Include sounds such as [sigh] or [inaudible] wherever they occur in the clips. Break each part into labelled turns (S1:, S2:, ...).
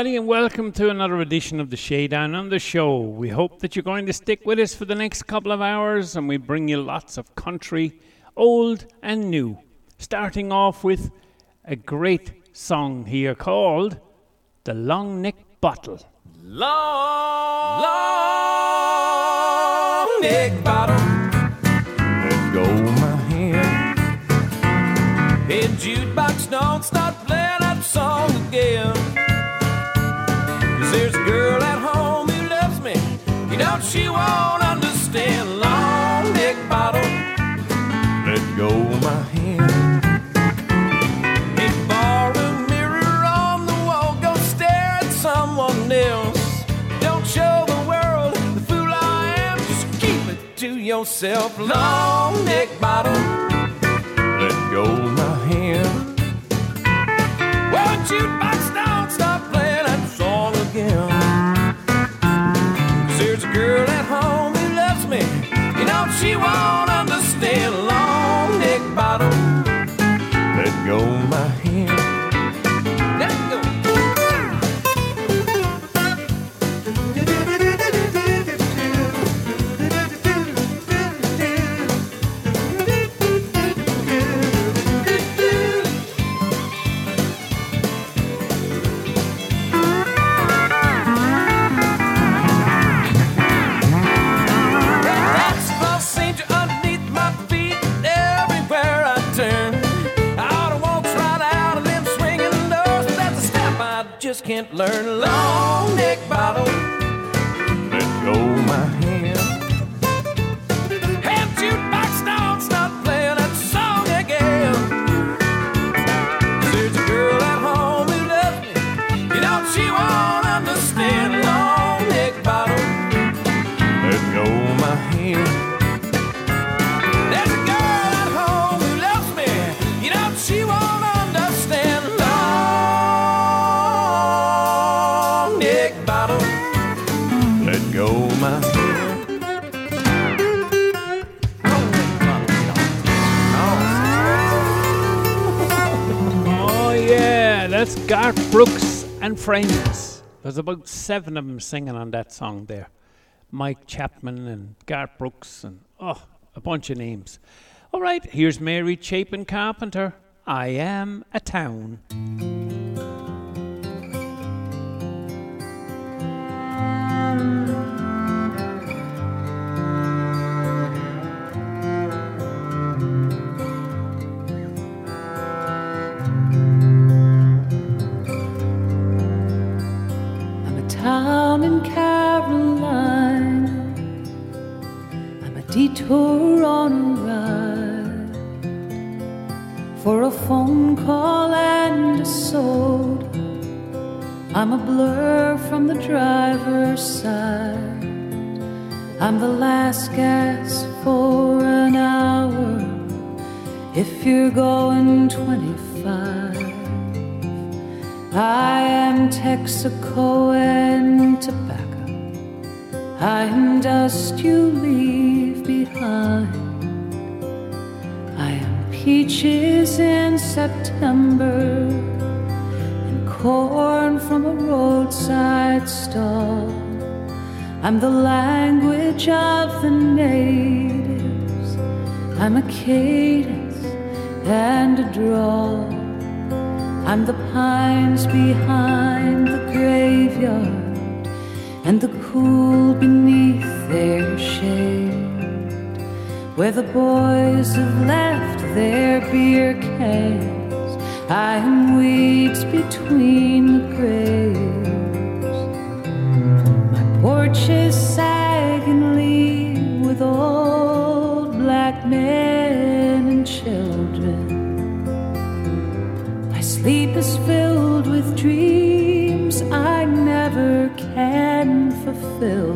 S1: everybody, and welcome to another edition of the Shay on the Show. We hope that you're going to stick with us for the next couple of hours, and we bring you lots of country, old and new. Starting off with a great song here called The Long Neck Bottle.
S2: Long, long neck bottle. Let go my hand. Hey, jukebox, don't start playing that song again. There's a girl at home who loves me. You know she won't understand. Long neck bottle, let go my hand. Hey, borrow a mirror on the wall. Go stare at someone else. Don't show the world the fool I am. Just keep it to yourself. Long neck bottle, let go my hand. She won't can't learn. Long
S1: Brooks and Friends. There's about seven of them singing on that song there. Mike Chapman and Garth Brooks and, oh, a bunch of names. All right, here's Mary Chapin Carpenter. I am a town.
S3: A on a ride for a phone call and a soda. I'm a blur from the driver's side. I'm the last gas for an hour if you're going 25. I am Texaco and tobacco. I am dust you leave behind. I am peaches in September and corn from a roadside stall. I'm the language of the natives. I'm a cadence and a drawl. I'm the pines behind the graveyard and the cool beneath their shade, where the boys have left their beer cans. I am weeds between the graves. My porch is sagging lean with old black men and children. My sleep is filled with dreams I never can fulfill.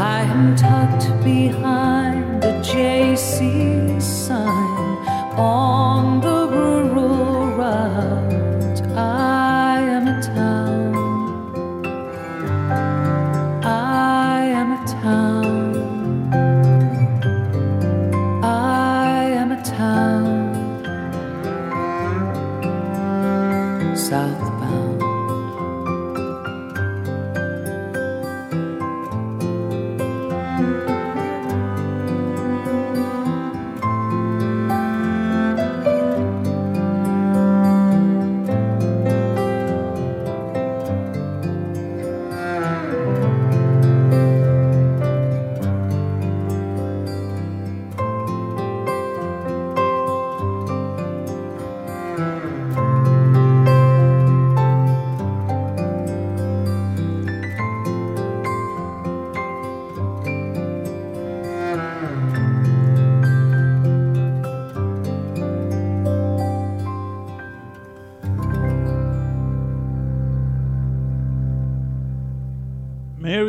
S3: I am tucked behind a JC sign on the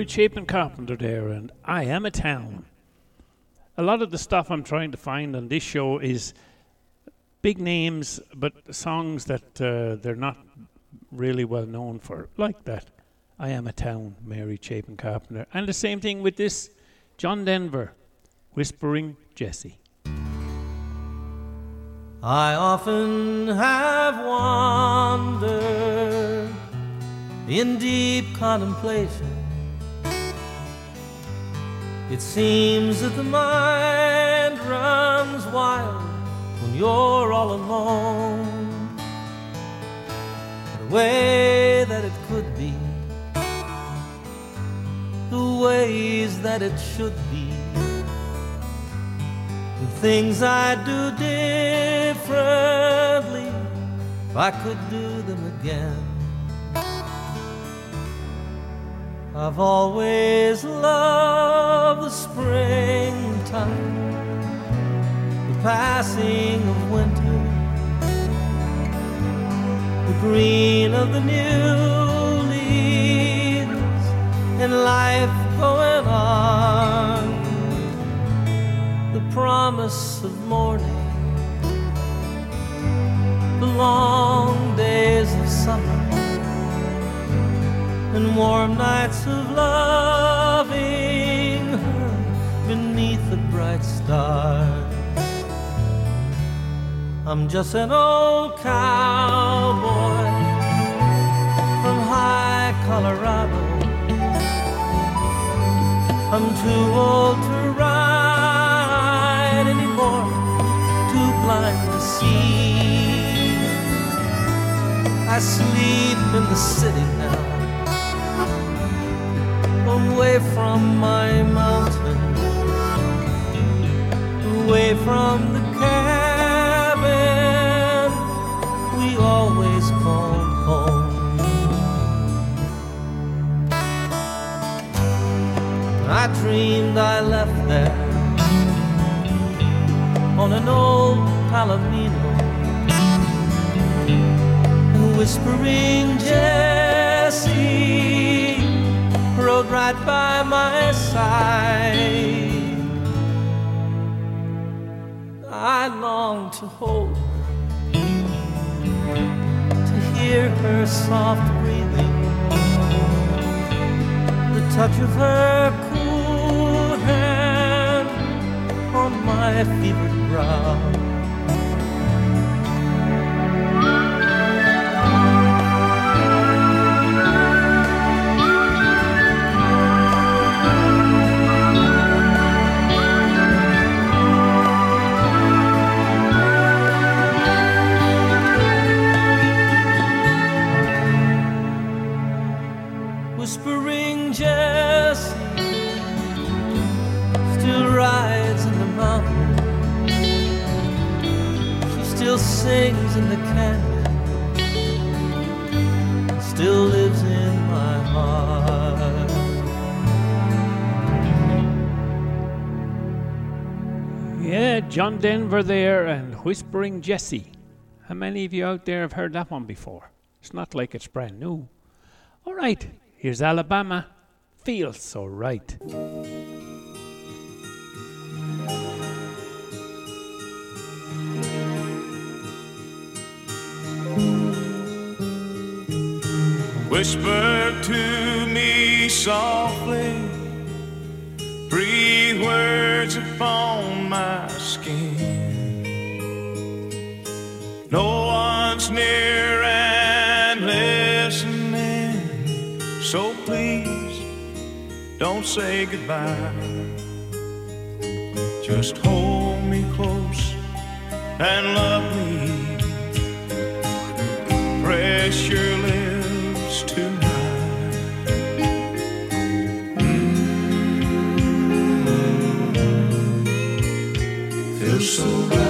S1: Chapin Carpenter there, and I Am a Town. A lot of the stuff I'm trying to find on this show is big names, but songs that uh, they're not really well known for, like that. I Am a Town, Mary Chapin Carpenter. And the same thing with this John Denver, Whispering Jessie.
S4: I often have wandered in deep contemplation. It seems that the mind runs wild when you're all alone. The way that it could be, the ways that it should be. The things I do differently if I could do them again. I've always loved the springtime, the passing of winter, the green of the new leaves, and life going on the promise of morning, the long days of summer, and warm nights of loving her beneath the bright stars. I'm just an old cowboy from high Colorado. I'm too old to ride anymore, too blind to see. I sleep in the city away from my mountain, away from the cabin we always called home. I dreamed I left there on an old Palomino whispering Jessie rode right by my side. I long to hold to hear her soft breathing, the touch of her cool hand on my fevered brow. In the still lives in my heart.
S1: Yeah, John Denver there and Whispering Jessie. How many of you out there have heard that one before? It's not like it's brand new. All right, here's Alabama. Feels so right.
S5: Whisper to me softly, breathe words upon my skin. No one's near and listening, so please don't say goodbye. Just hold me close and love me. Press your lips so right.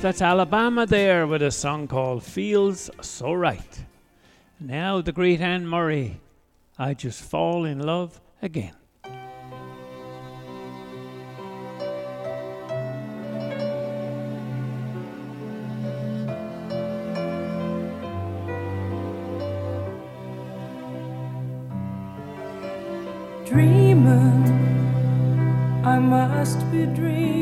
S6: That's Alabama there with a song called Feels So Right. Now, the great Anne Murray, I Just Fall in Love Again.
S7: Dreaming, I must be dreaming.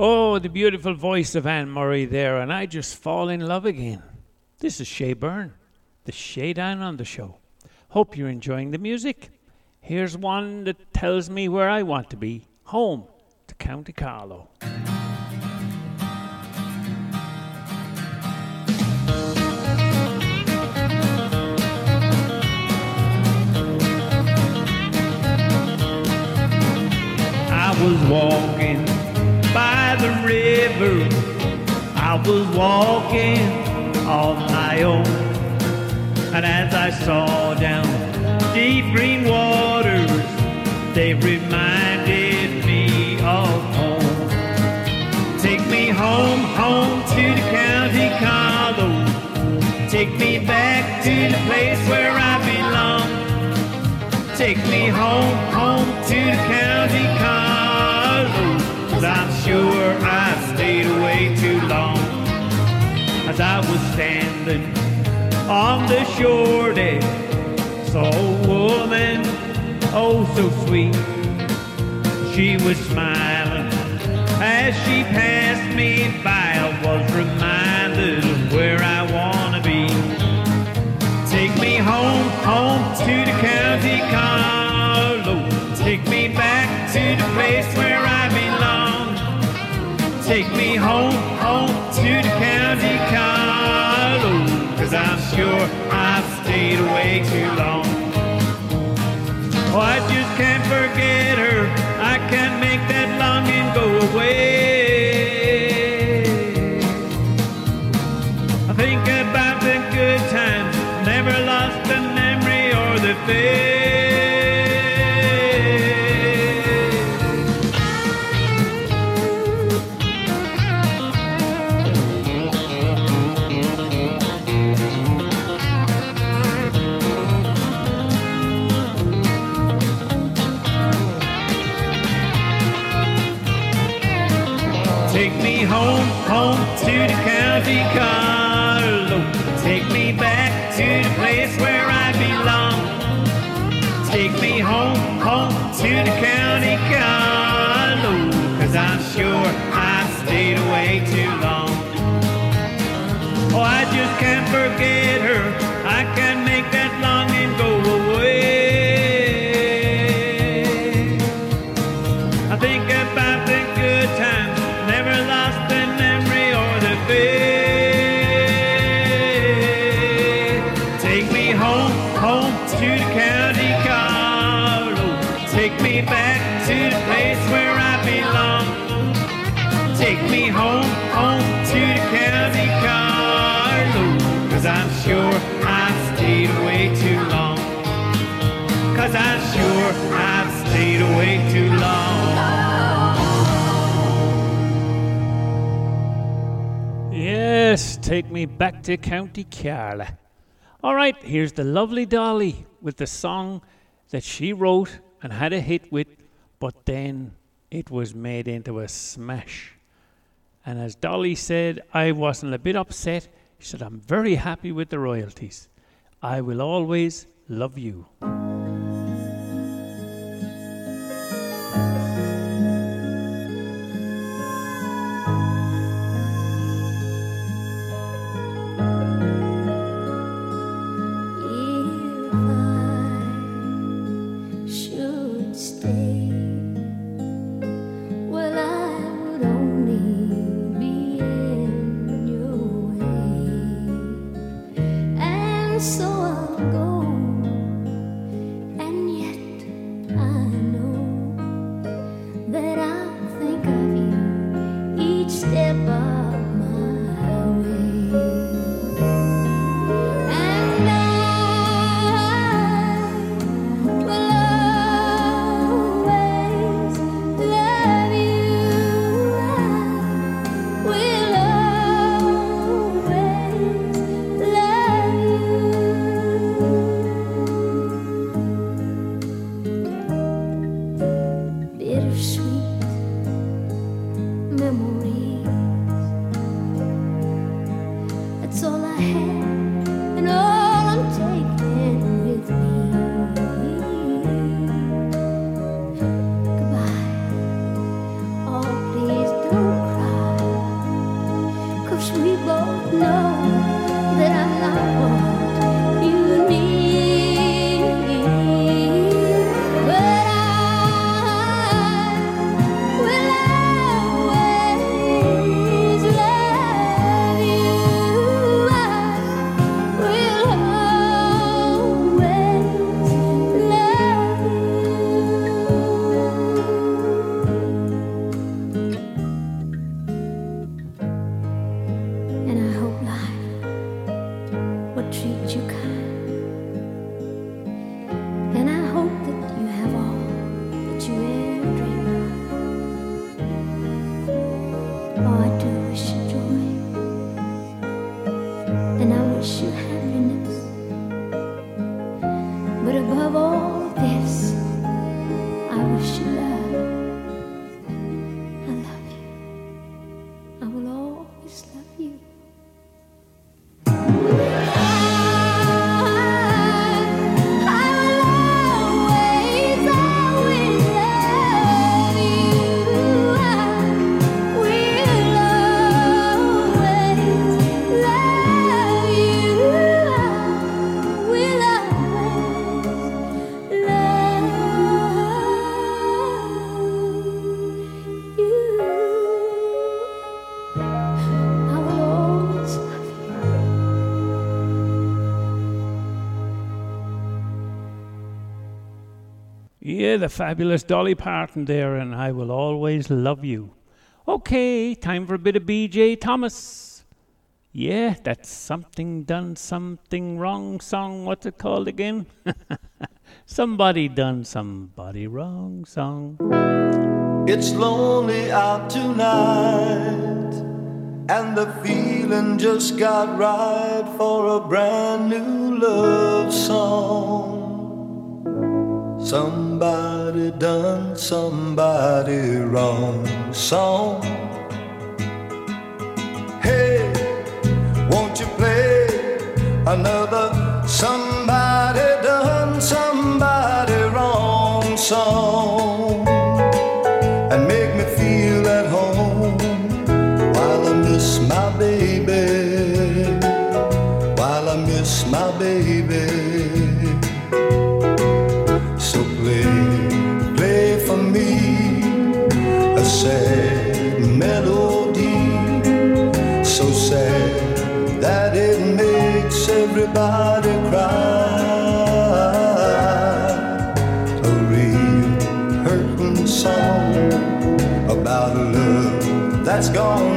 S7: Oh, the
S6: beautiful voice of Anne Murray there, and I just fall in love again. This is Shay Byrne, the Shay Down Under show. Hope you're enjoying the music. Here's one that tells me where I want to be home to County Carlow.
S1: I was walking river. I was walking on my own. And as I saw down deep green waters, they reminded me of home. Take me home, home to the county Carlow. Take me back to the place where I belong. Take me home, home to the county Carlow. I'm sure I stayed away too long. As I was standing on the shore there, saw a woman, oh so sweet. She was smiling as she passed me by. I was reminded of where I wanna be. Take me home, home to the county Carlow. Take me back to the place where. Take me home, home to the county Carlow. Cause I'm sure I've stayed away too long. Oh, I just can't forget her. I can't make that longing go away. I think about the good times, never lost the memory or the faith. forget back to County
S8: Carlow. All right, here's the lovely Dolly with the song that she wrote and had a hit with, but then it was made into a smash. And as Dolly said, I wasn't a bit upset. She said, I'm very happy with the royalties. I will always love you. the fabulous Dolly Parton there, and I will always love you. Okay, time for a bit of BJ Thomas. Yeah, that's something done something wrong song. What's it called again? [laughs] somebody done somebody wrong song.
S9: It's lonely out tonight, and the feeling just got right for a brand new love song. Somebody done somebody wrong song. Hey, won't you play another somebody done somebody wrong song? And make me feel at home while I miss my baby, while I miss my baby. Sad melody, so sad that it makes everybody cry. A real hurting song about a love that's gone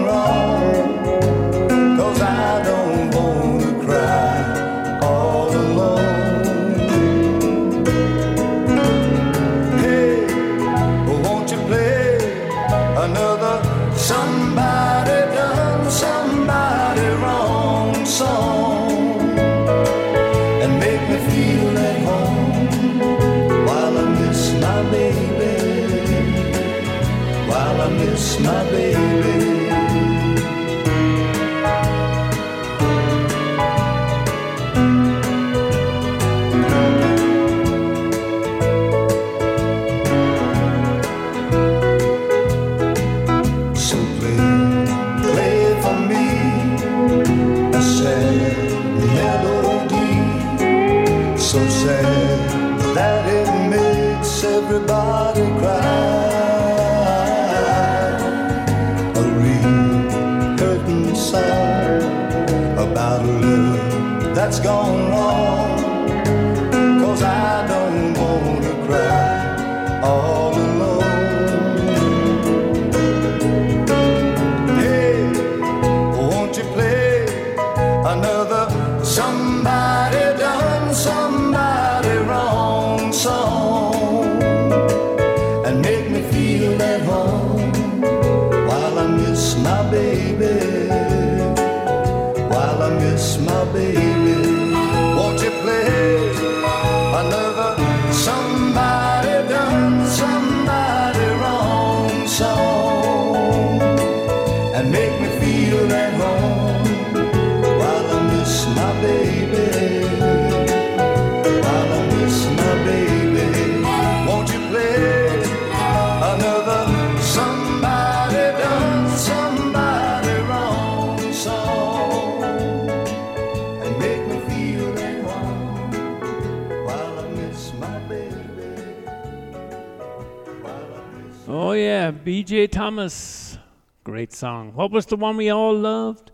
S6: BJ Thomas. Great song. What was the one we all loved?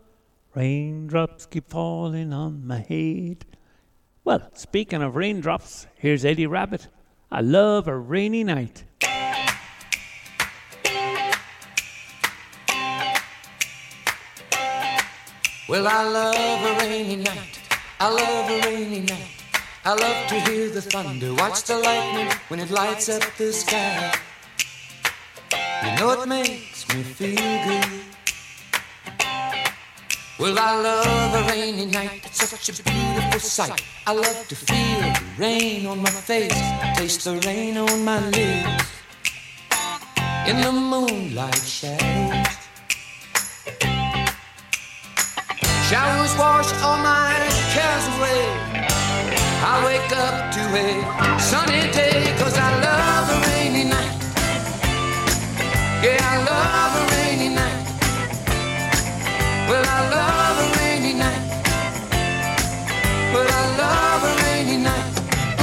S6: Raindrops keep falling on my head. Well, speaking of raindrops, here's Eddie Rabbitt. I love a rainy night.
S10: Well, I love a rainy night. I love a rainy night. I love to hear the thunder, watch the lightning when it lights up the sky. You know it makes me feel good. Well, I love a rainy night. It's such a beautiful sight. I love to feel the rain on my face, taste the rain on my lips. In the moonlight shadows. Showers wash all my cares away. I wake up to a sunny day cause I love a rainy night. Yeah, I love a rainy night. Well, I love a rainy night. Well, I love a rainy night.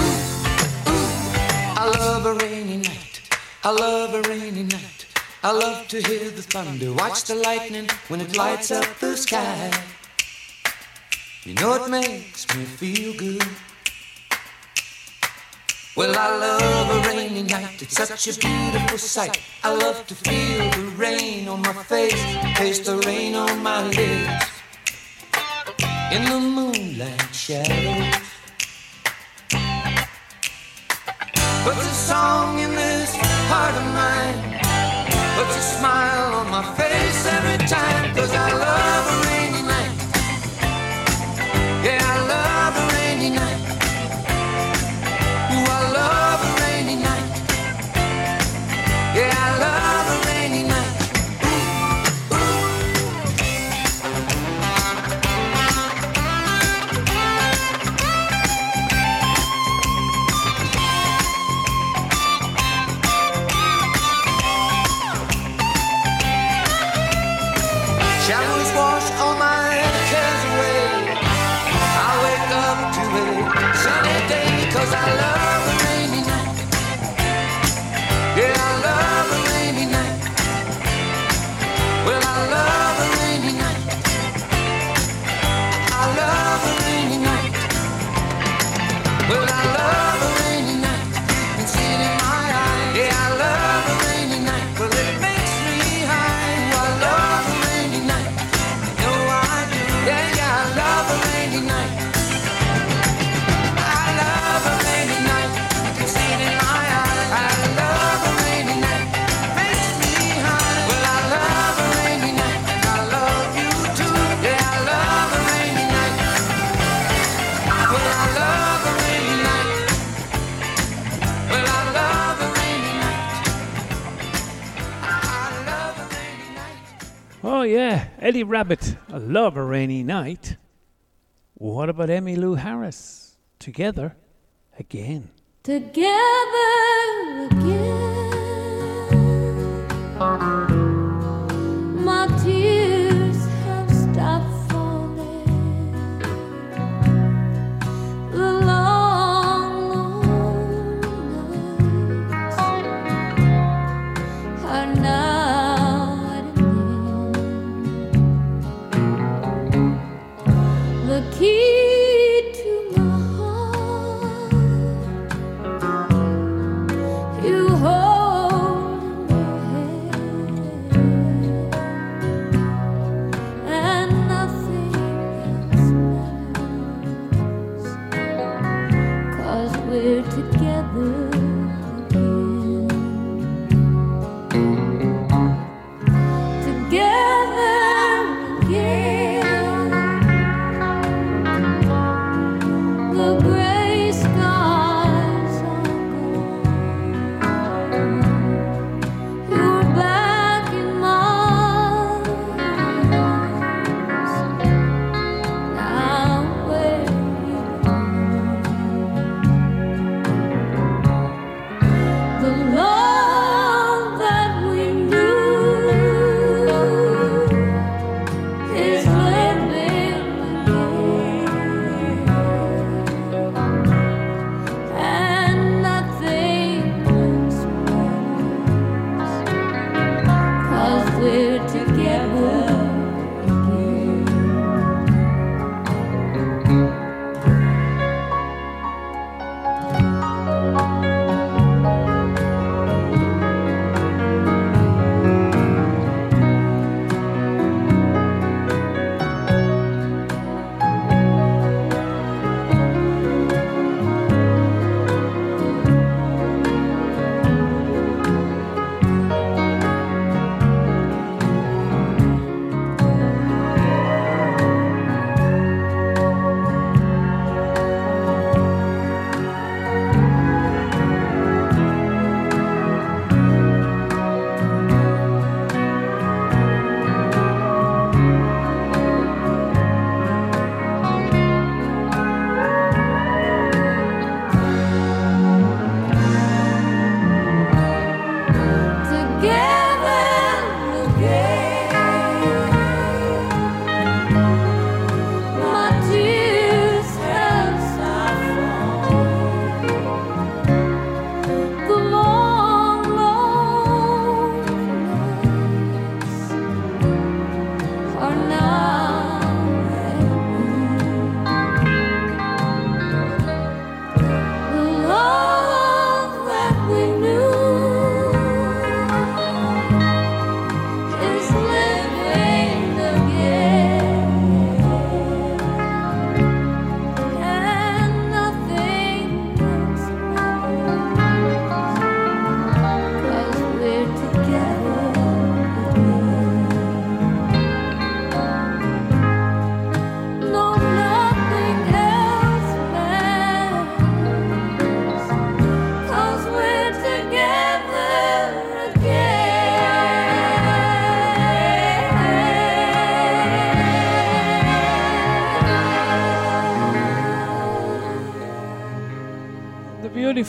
S10: Ooh, ooh. I love a rainy night. I love a rainy night. I love to hear the thunder, watch the lightning when it lights up the sky. You know it makes me feel good. Well, I love a rainy night. It's such a beautiful sight. I love to feel the rain on my face, taste the rain on my lips. In the moonlight shadows. Puts a song in this heart of mine. Puts a smile on my face every time. Cause I love
S1: Oh, yeah, Eddie Rabbitt. I love a rainy night. What about Emmylou Harris? Together again.
S8: Together again.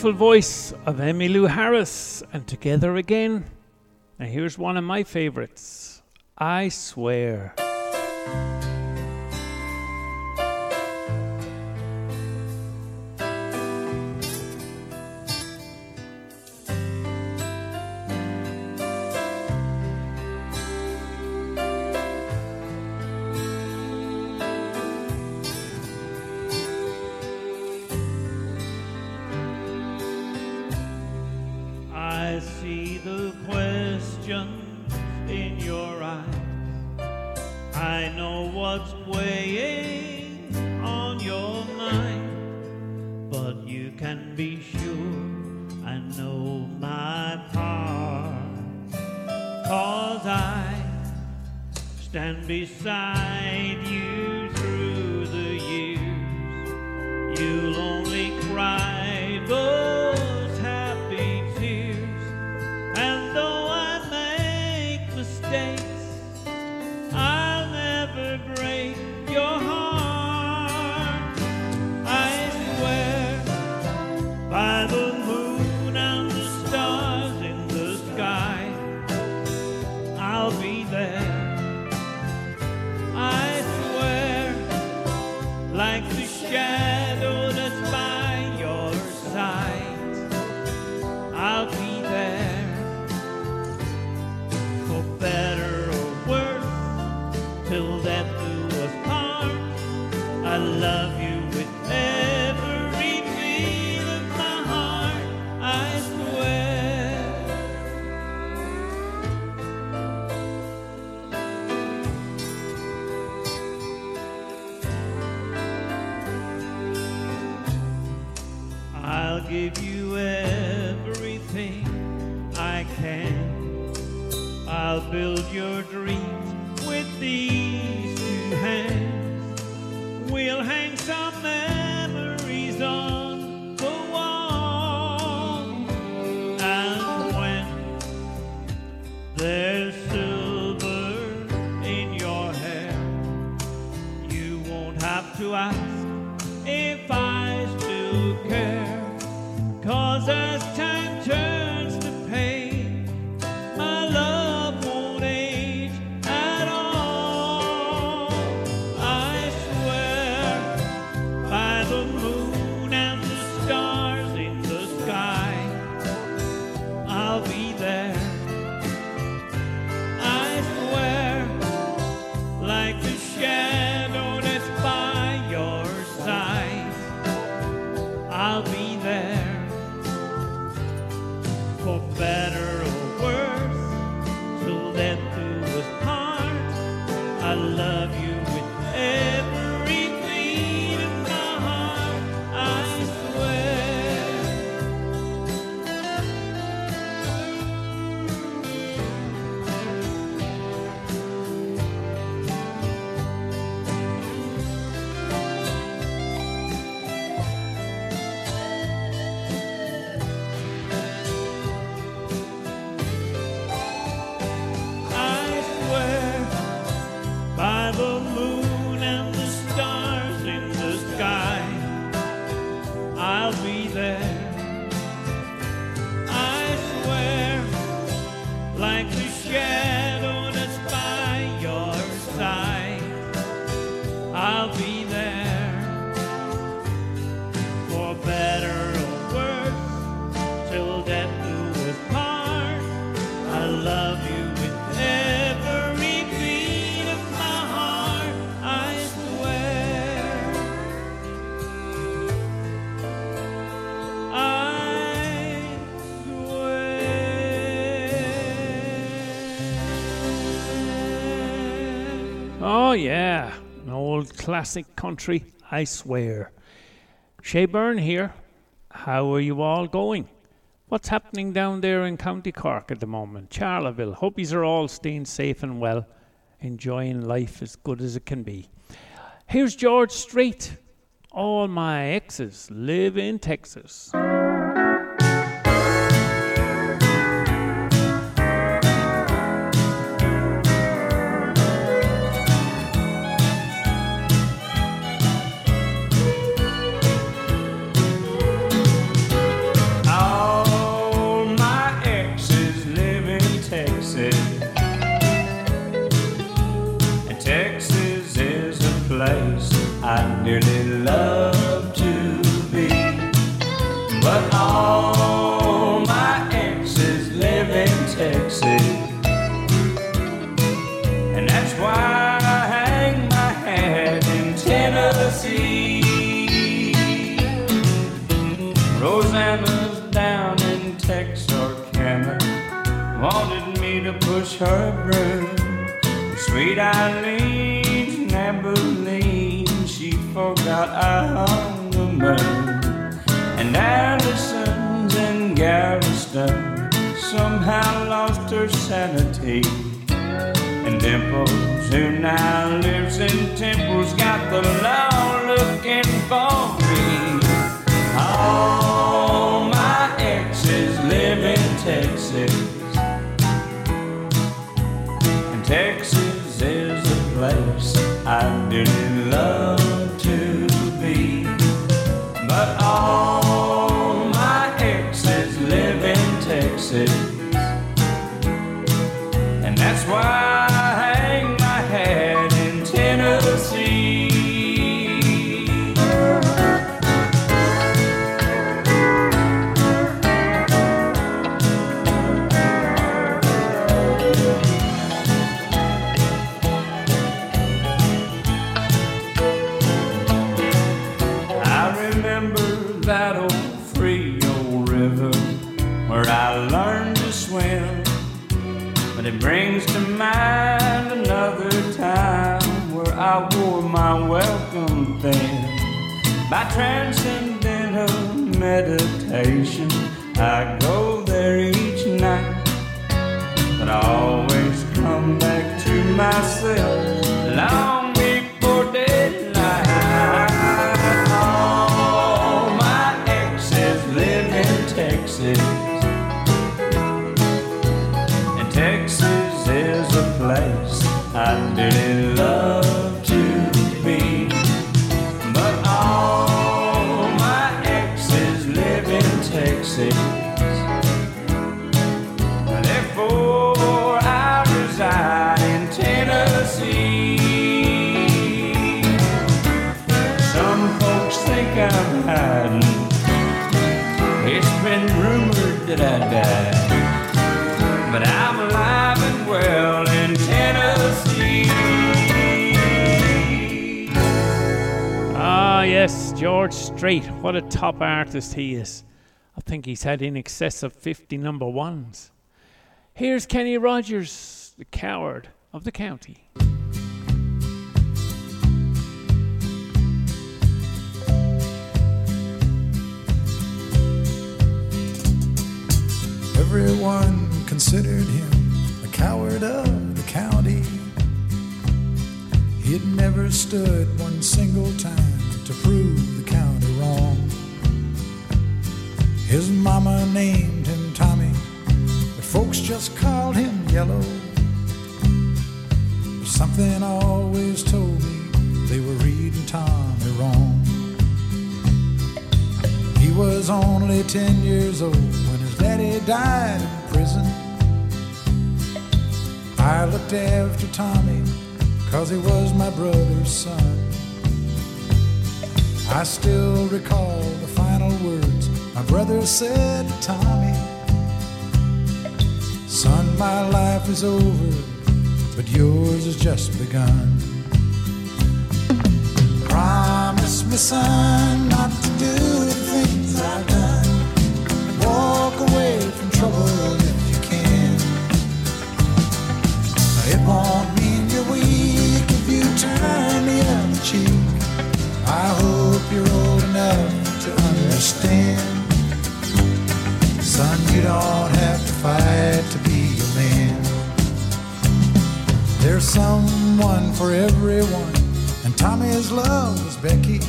S1: beautiful voice of Emmylou Harris and Together Again. And here's one of my favorites I Swear.
S6: classic country, I swear. Shay Byrne here. How are you all going? What's happening down there in County Cork at the moment? Charleville. Hoppies are all staying safe and well, enjoying life as good as it can be. Here's George Strait. All my exes live in Texas. What a top artist he is. I think he's had in excess of 50 number ones. Here's Kenny Rogers, the coward of the county.
S11: Everyone considered him a coward of the county. He'd never stood one single time to prove the county His mama named him Tommy, but folks just called him Yellow. But something always told me they were reading Tommy wrong. He was only 10 years old when his daddy died in prison. I looked after Tommy cause he was my brother's son. I still recall the final words my brother said to Tommy Son, my life is over, but yours has just begun. Promise me, son, not to do the things I've done. Walk Son, you don't have to fight to be a man. There's someone for everyone, and Tommy's love was Becky.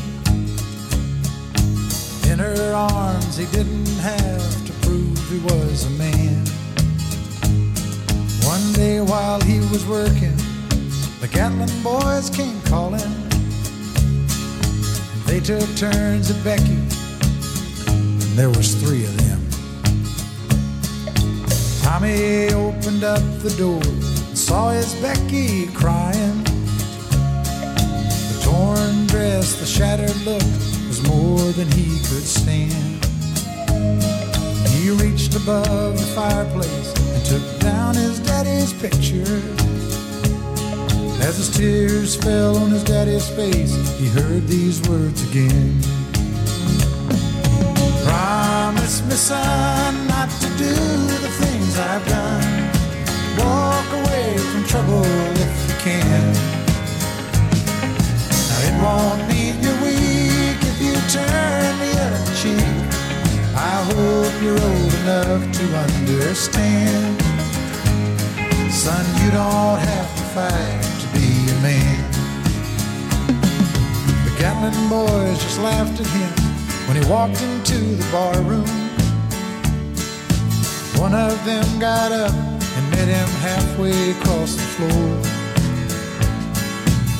S11: In her arms, he didn't have to prove he was a man. One day while he was working, the Gatlin boys came calling. They took turns at Becky, and there was three of them. Tommy opened up the door and saw his Becky crying. The torn dress, the shattered look was more than he could stand. He reached above the fireplace and took down his daddy's picture. As his tears fell on his daddy's face, he heard these words again. Promise me, son, not to do the things I've done. Walk away from trouble if you can. Now, it won't mean you're weak if you turn the other cheek. I hope you're old enough to understand. Son, you don't have to fight to be a man. The Gatlin boys just laughed at him when he walked into the bar room. One of them got up and met him halfway across the floor.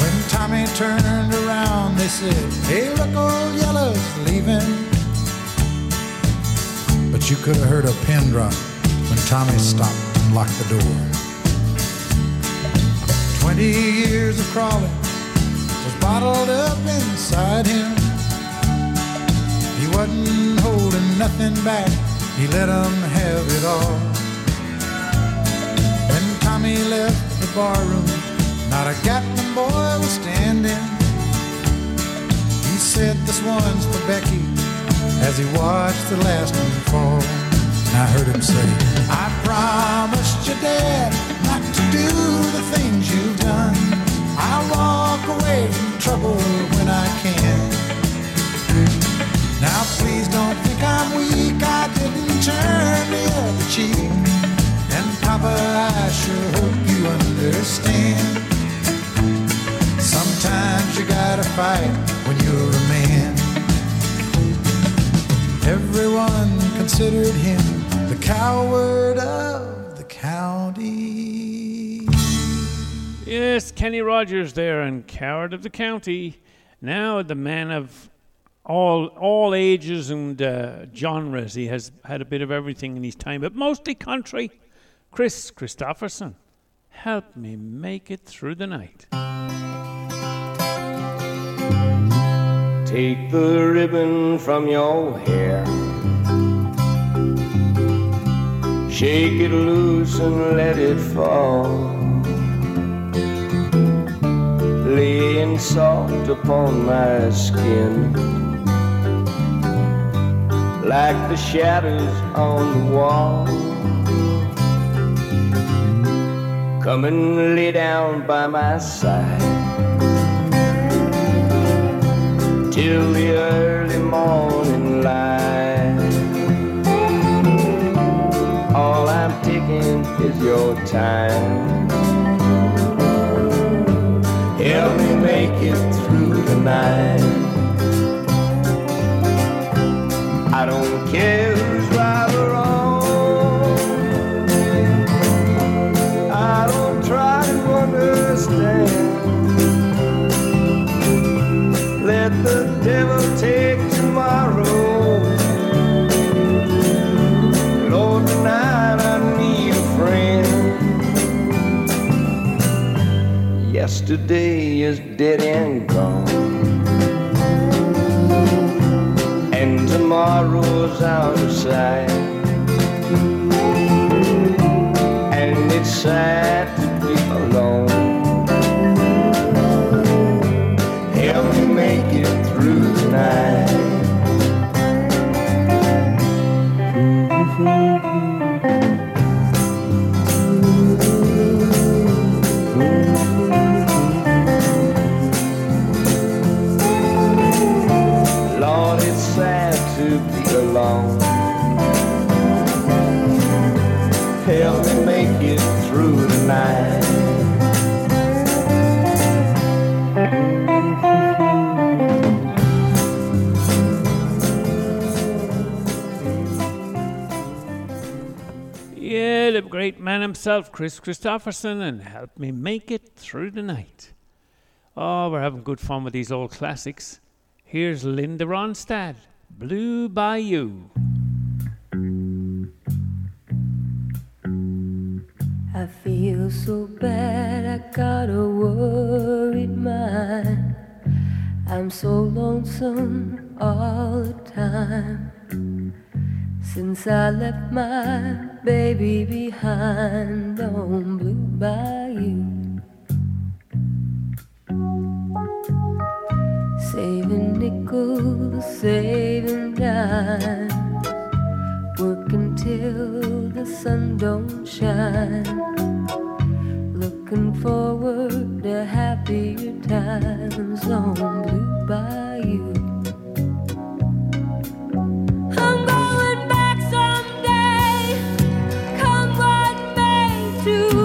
S11: When Tommy turned around, they said, Hey, look, old Yellow's leaving. But you could have heard a pin drop when Tommy stopped and locked the door. Twenty years of crawling was bottled up inside him. He wasn't holding nothing back, he let 'em have it all. When Tommy left the barroom, not a Gatlin boy was standing. He said, This one's for Becky, as he watched the last one fall. And I heard him say, I promised your dad not to do the things you've done. I'll walk away from trouble when I can. Now please don't think I'm weak, I didn't turn the other cheek. And Papa, I sure hope you understand. Sometimes you gotta fight when you're a man. Everyone considered him the coward of the county.
S1: Yes, Kenny Rogers there and Coward of the County. Now the man of all all ages and uh, genres. He has had a bit of everything in his time, but mostly country. Kris Kristofferson, help me make it through the night.
S12: Take the ribbon from your hair. Shake it loose and let it fall. Laying soft upon my skin. Like the shadows on the wall. Come and lay down by my side. till the early morning light. All I'm taking is your time. Help me make it through the night. I don't care who's right or wrong. I don't try to understand. Let the devil take tomorrow. Lord, tonight I need a friend. Yesterday is dead and gone. Tomorrow's out of sight. And it's sad the
S1: great man himself, Kris Kristofferson, and help me make it through the night. Oh, we're having good fun with these old classics. Here's Linda Ronstadt, Blue Bayou.
S13: I feel so bad, I got a worried mind. I'm so lonesome all the time. Since I left my baby behind on Blue Bayou. Saving nickels, saving dimes working till the sun don't shine. Looking forward to happier times on Blue Bayou. To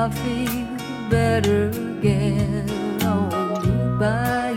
S13: I feel better again on by.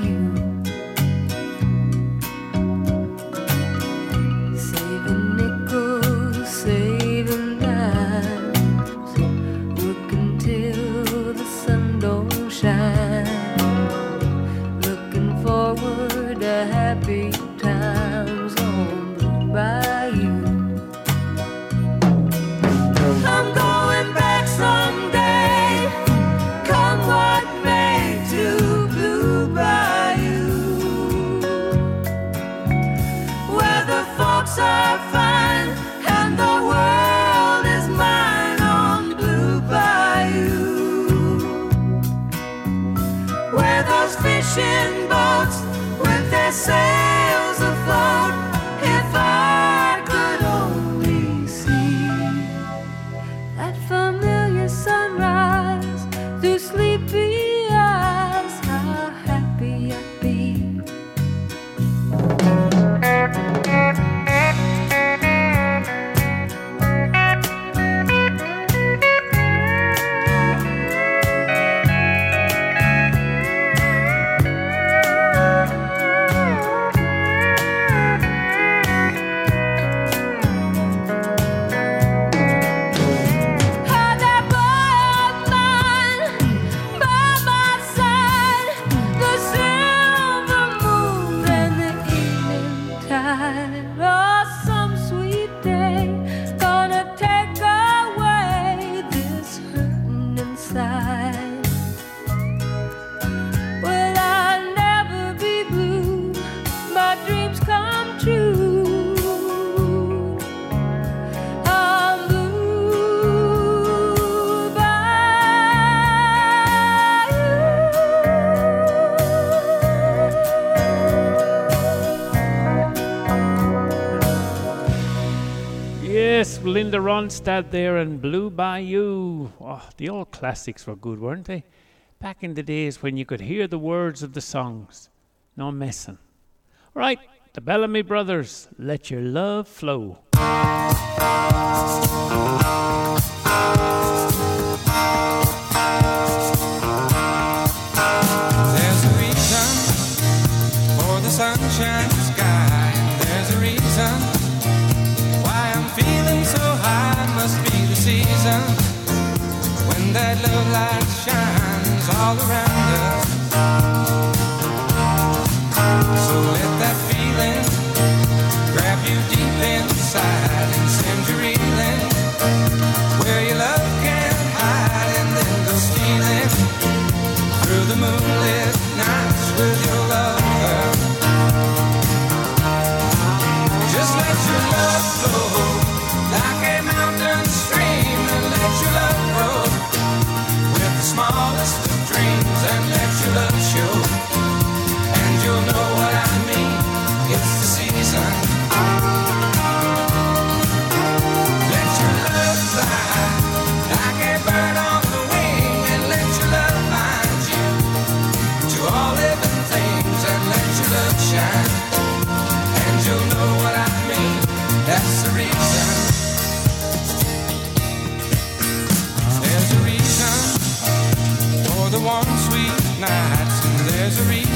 S1: Linda Ronstadt there and Blue Bayou. Oh, the old classics were good, weren't they? Back in the days when you could hear the words of the songs. No messing. Right, the Bellamy Brothers, Let Your Love Flow.
S14: Love light shines all around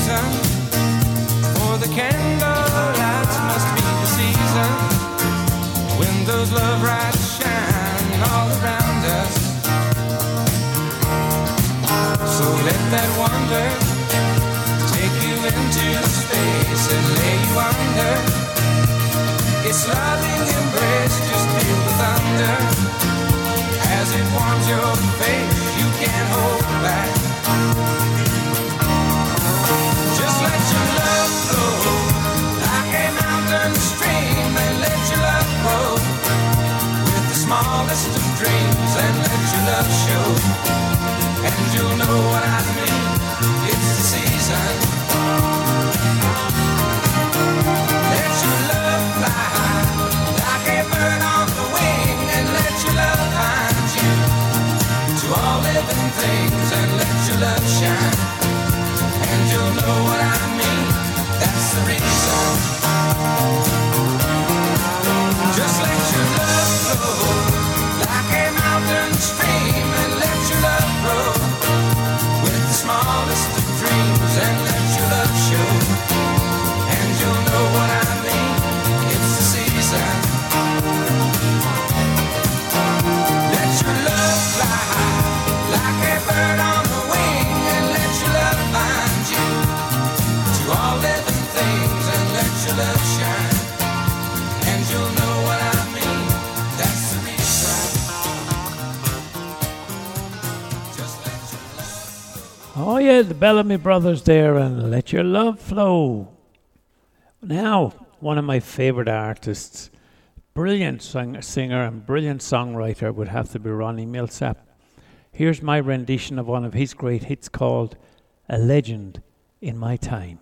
S14: reason for the candle lights. Must be the season when those love lights shine all around us. So let that wonder take you into space and lay you under. Its loving embrace, just feel the thunder as it warms your face. You can't hold back. Dreams, and let your love show. And you'll know what I mean. It's the season. Let your love fly like a bird on the wing, and let your love find you to all living things, and let your love shine. And you'll know what I mean. That's the reason. Just let your love and let your love grow
S1: Oh, yeah, the Bellamy Brothers there, and Let Your Love Flow. Now, one of my favorite artists, brilliant sing- singer and brilliant songwriter, would have to be Ronnie Milsap. Here's my rendition of one of his great hits called A Legend in My Time.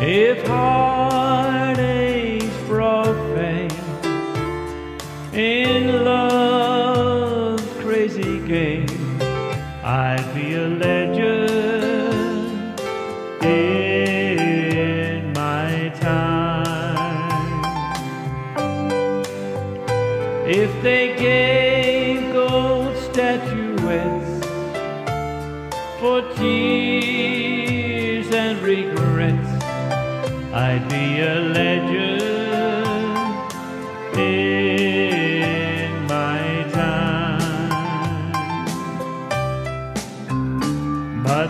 S1: If I in love, crazy game, I'd be a legend in my time. If they gave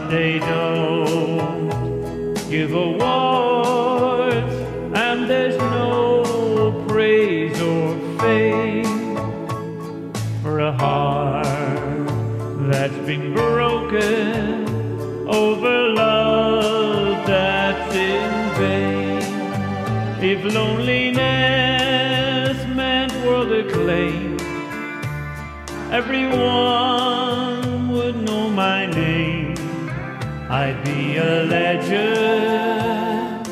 S1: they don't give awards, and there's no praise or fame for a heart that's been broken over love that's in vain. If loneliness meant world acclaim, everyone I'd be a legend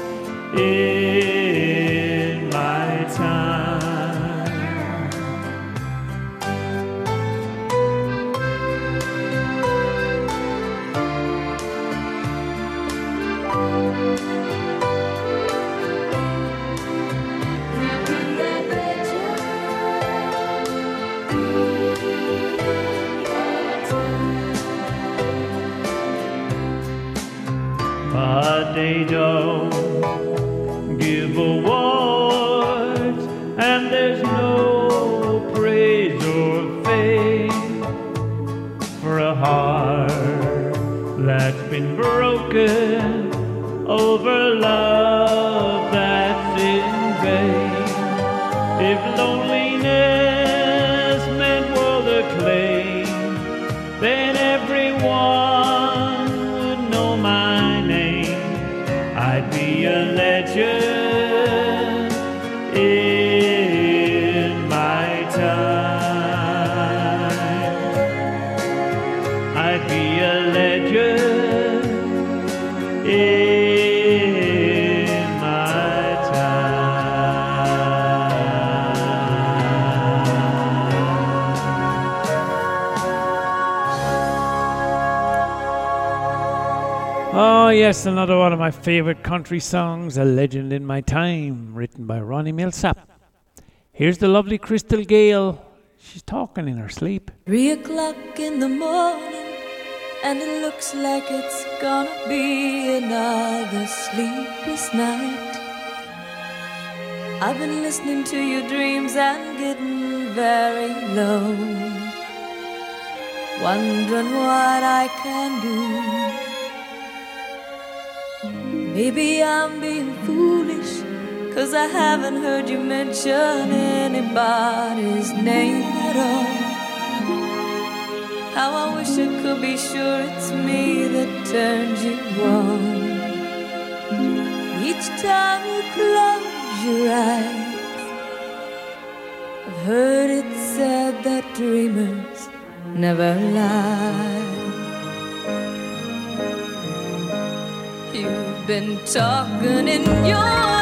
S6: Another one of my favorite country songs, A Legend in My Time, written by Ronnie Milsap. Here's the lovely Crystal Gayle. She's talking in her sleep.
S13: Three o'clock in the morning, and it looks like it's gonna be another sleepless night. I've been listening to your dreams and getting very low, wondering what I can do. Maybe I'm being foolish, cause I haven't heard you mention anybody's name at all. How I wish I could be sure it's me that turns you on. Each time you close your eyes, I've heard it said that dreamers never lie. Been talking in your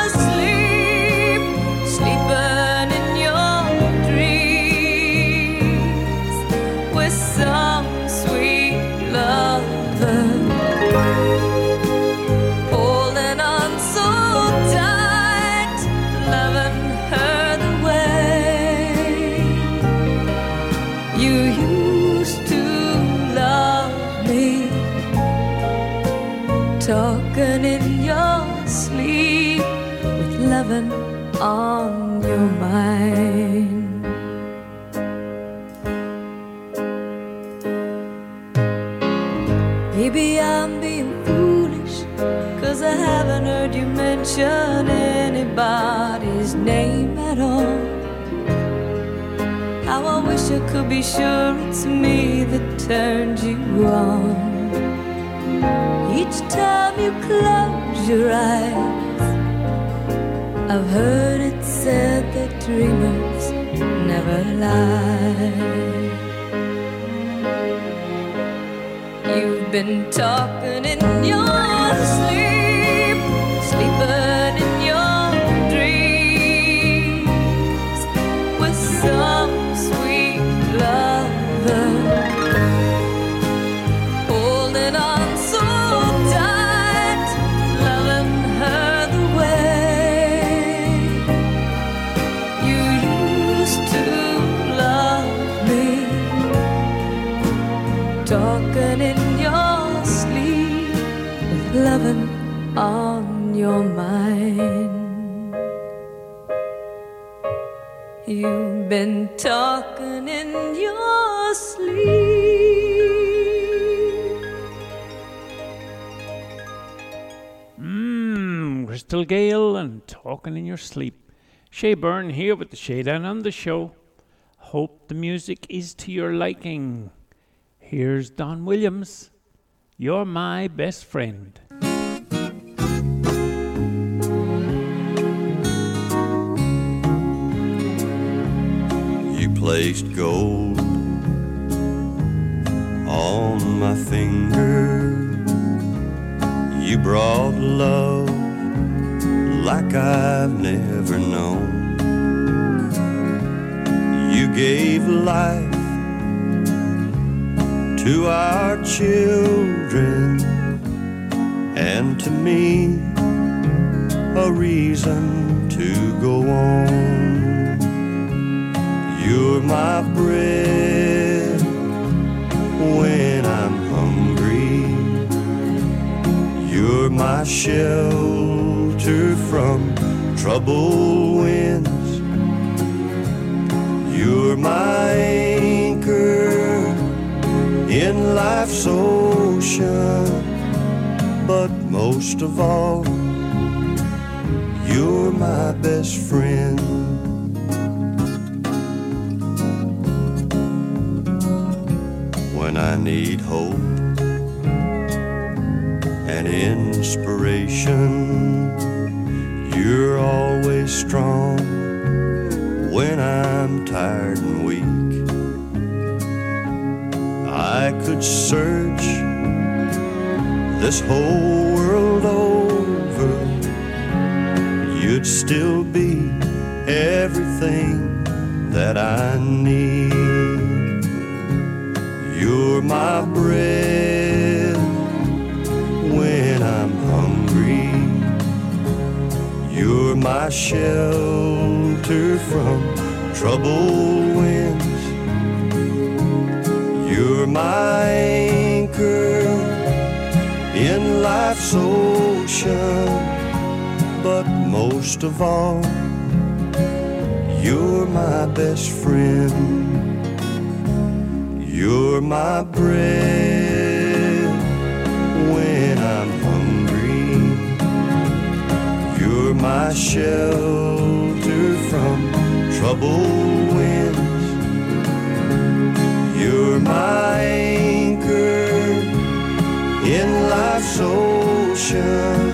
S13: could be sure it's me that turned you on. Each time you close your eyes, I've heard it said that dreamers never lie. You've been talking in your sleep, on your mind. You've been talking in your sleep.
S6: Mmm, Crystal Gayle and talking in your sleep. Shay Byrne here with the Shay Down Under show. Hope the music is to your liking. Here's Don Williams. You're my best friend.
S15: Placed gold on my finger. You brought love like I've never known. You gave life to our children and to me a reason to go on. You're my bread when I'm hungry. You're my shelter from troubled winds. You're my anchor in life's ocean. But most of all, you're my best friend. I need hope and inspiration. You're always strong when I'm tired and weak. I could search this whole world over, you'd still be everything that I need. You're my bread when I'm hungry. You're my shelter from troubled winds. You're my anchor in life's ocean. But most of all, you're my best friend. You're my bread when I'm hungry. You're my shelter from troubled winds. You're my anchor in life's ocean.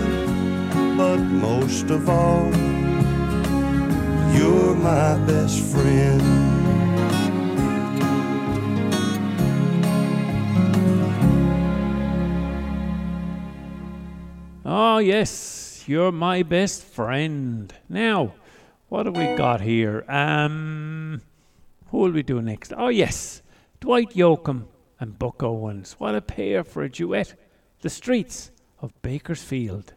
S15: But most of all, you're my best friend.
S6: Oh, yes, you're my best friend. Now, what have we got here? Um, who will we do next? Oh, yes, Dwight Yoakam and Buck Owens. What a pair for a duet. The streets of Bakersfield.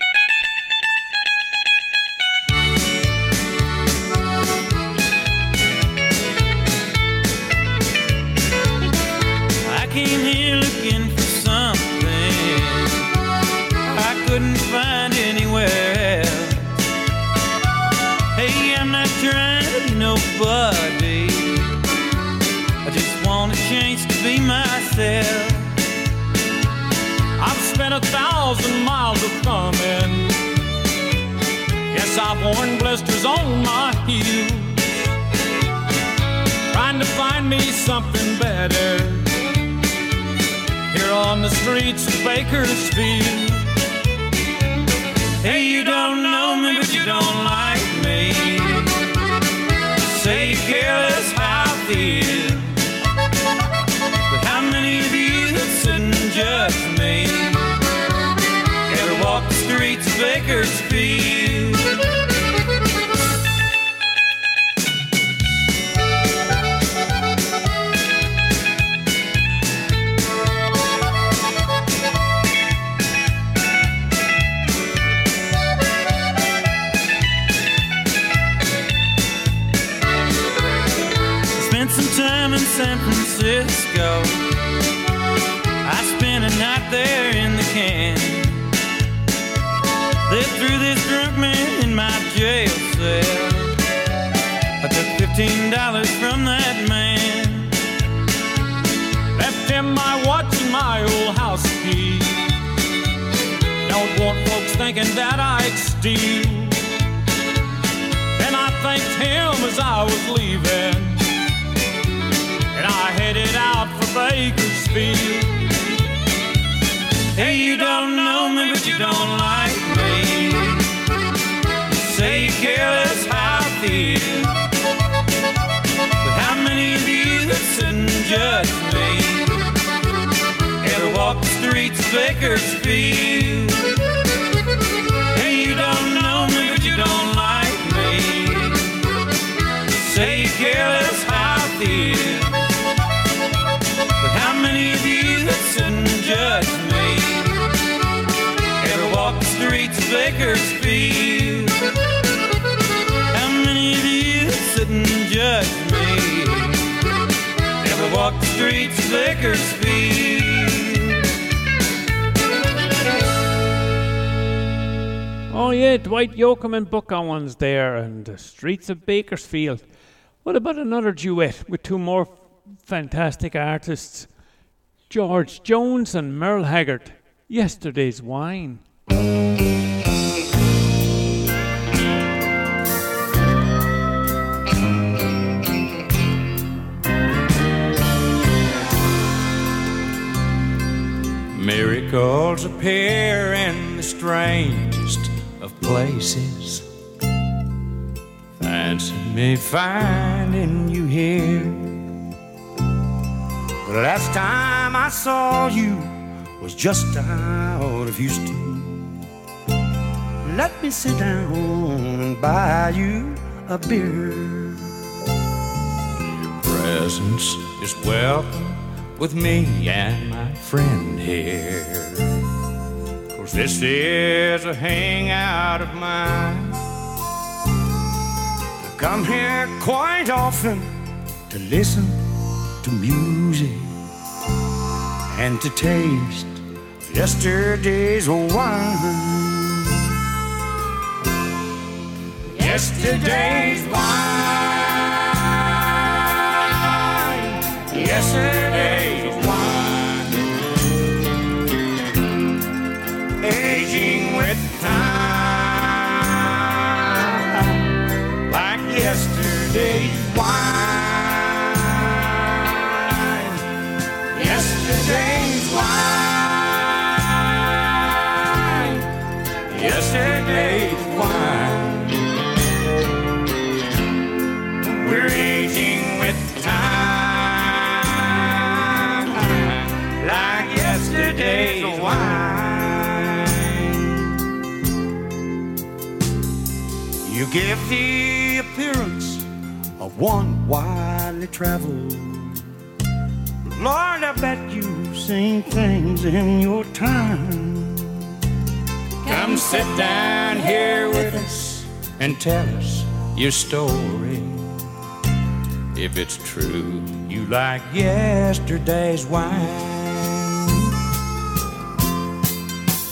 S16: Blisters on my heels trying to find me something better here on the streets of Bakersfield. Hey, you I spent a right there in the can. They threw this drunk man in my jail cell. I took fifteen dollars from that man. Left him my watch and my old house key. Don't want folks thinking that I'd steal. And I thanked him as I was leaving. Bakersfield. Hey, you don't know me, but you don't like me. Say you care less how I feel. But how many of you that sit and judge me ever walk the streets of Bakersfield? Streets Bakersfield?
S1: Oh yeah, Dwight Yoakam and Buck Owens there, and the streets of Bakersfield. What about another duet with two more fantastic artists, George Jones and Merle Haggard? Yesterday's wine.
S17: Miracles appear in the strangest of places. Fancy me finding you here. The last time I saw you was just out of Houston. Let me sit down and buy you a beer. Your presence is welcome with me and my friend here. Cause this is a hangout of mine. I come here quite often to listen to music and to taste yesterday's wine. Yesterday's wine. Give the appearance of one widely traveled. Lord, I bet you've seen things in your time. Come sit down here with us and tell us your story. If it's true, you like yesterday's wine.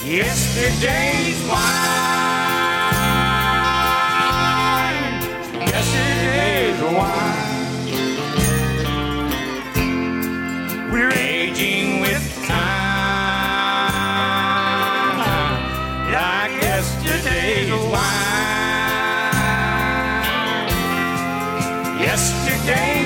S17: Yesterday's wine. Wine. We're aging with time like yesterday's wine. Yesterday's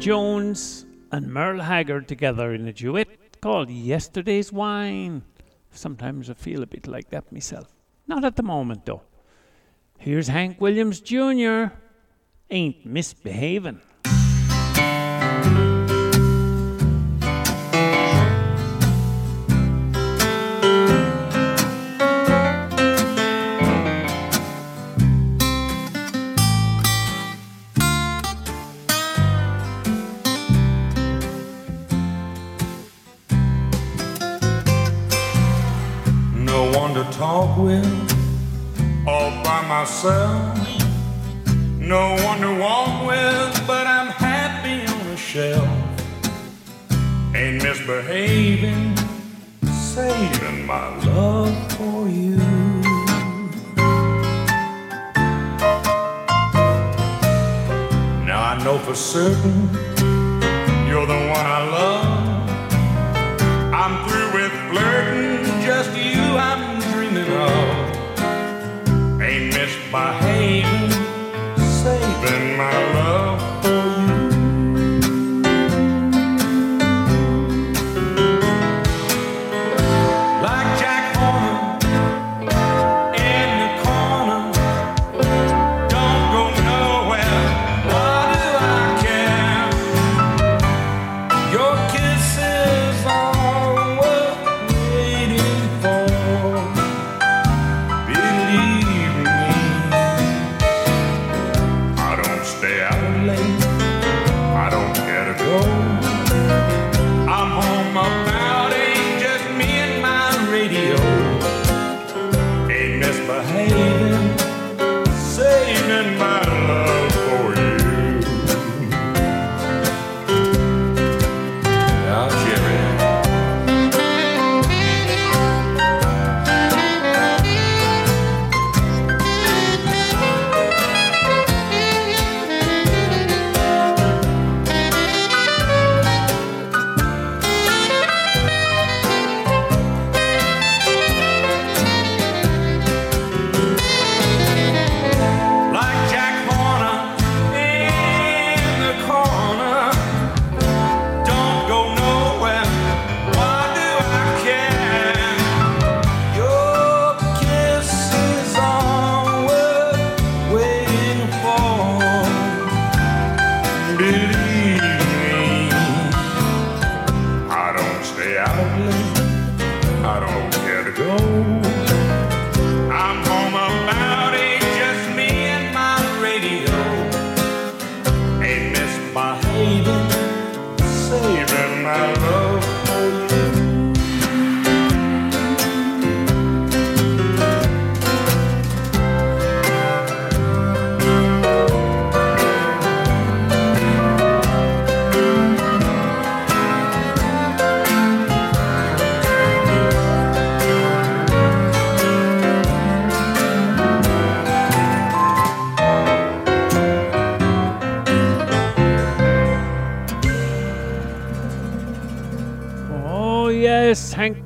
S1: Jones and Merle Haggard together in a duet called Yesterday's Wine. Sometimes I feel a bit like that myself. Not at the moment, though. Here's Hank Williams Jr. Ain't misbehaving.
S5: Myself. No one to walk with, but I'm happy on a shelf. Ain't misbehaving, saving my love for you. Now I know for certain you're the one I love. I'm through with flirting, Ain't misbehaving, saving my love for you.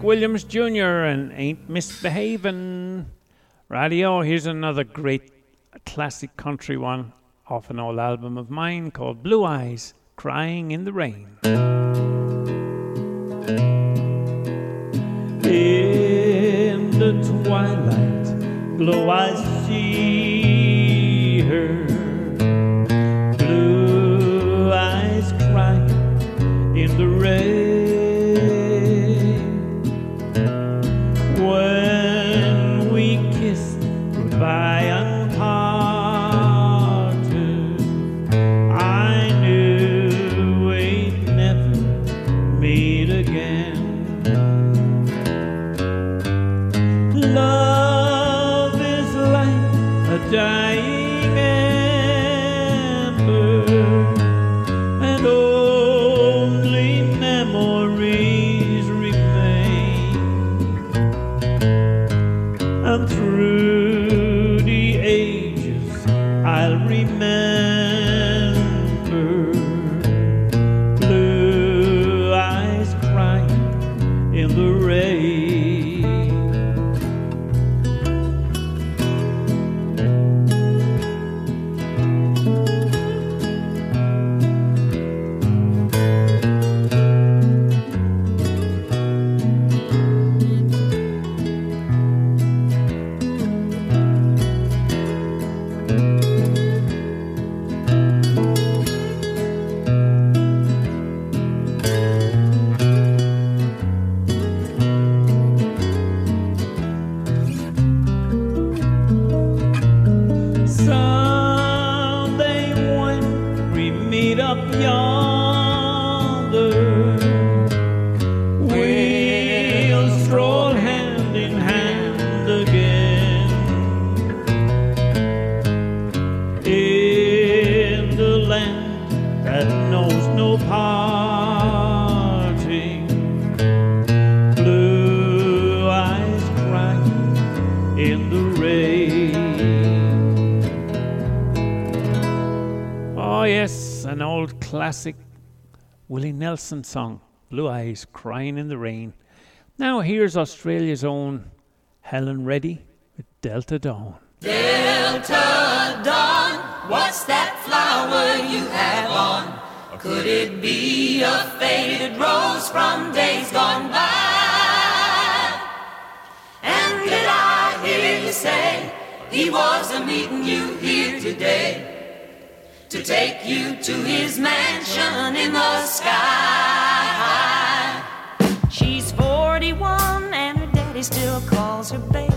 S6: Williams Jr. and Ain't Misbehavin'. Radio, here's another great classic country one off an old album of mine called Blue Eyes Crying in the Rain.
S1: In the twilight, blue eyes see
S6: Nelson song, Blue Eyes Crying in the Rain. Now here's Australia's own Helen Reddy with Delta Dawn.
S18: Delta Dawn, what's that flower you have on? Could it be a faded rose from days gone by? And did I hear you say he was a meeting you here today? to take you to his mansion in the sky.
S19: She's 41 and her daddy still calls her baby.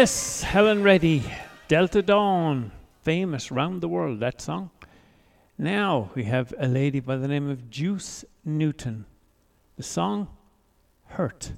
S6: Yes, Helen Reddy, Delta Dawn, famous round the world, that song. Now we have a lady by the name of Juice Newton. The song, Hurt.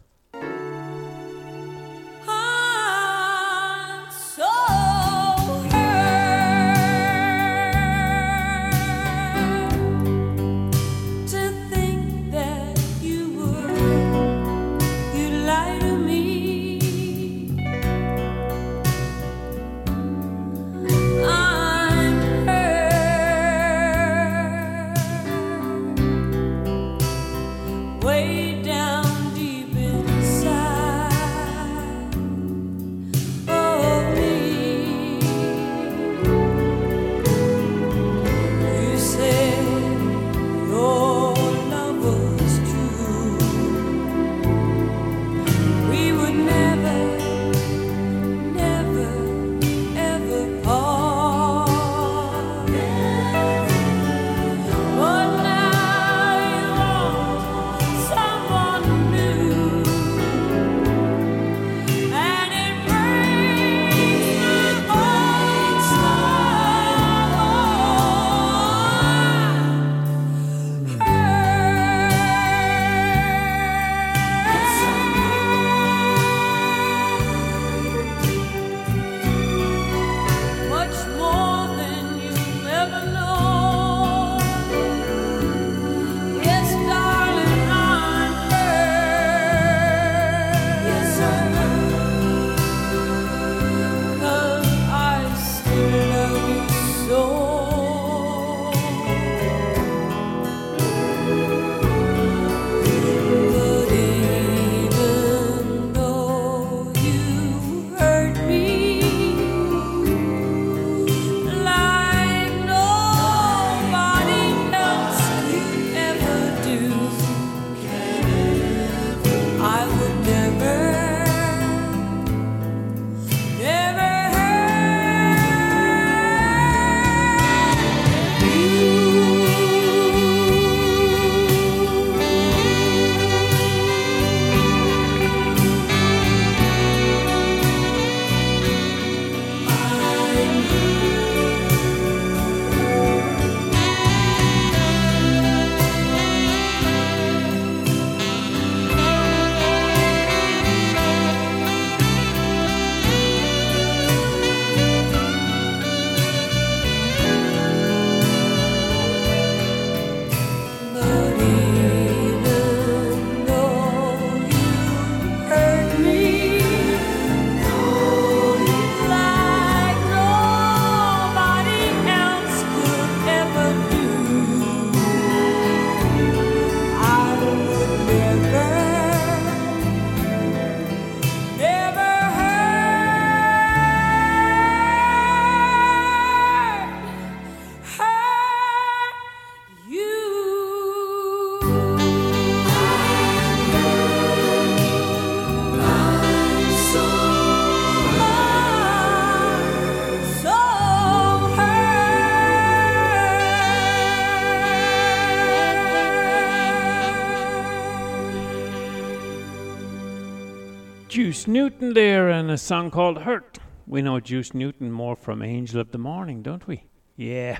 S1: Juice Newton there and a song called Hurt. We know Juice Newton more from Angel of the Morning, don't we? Yeah.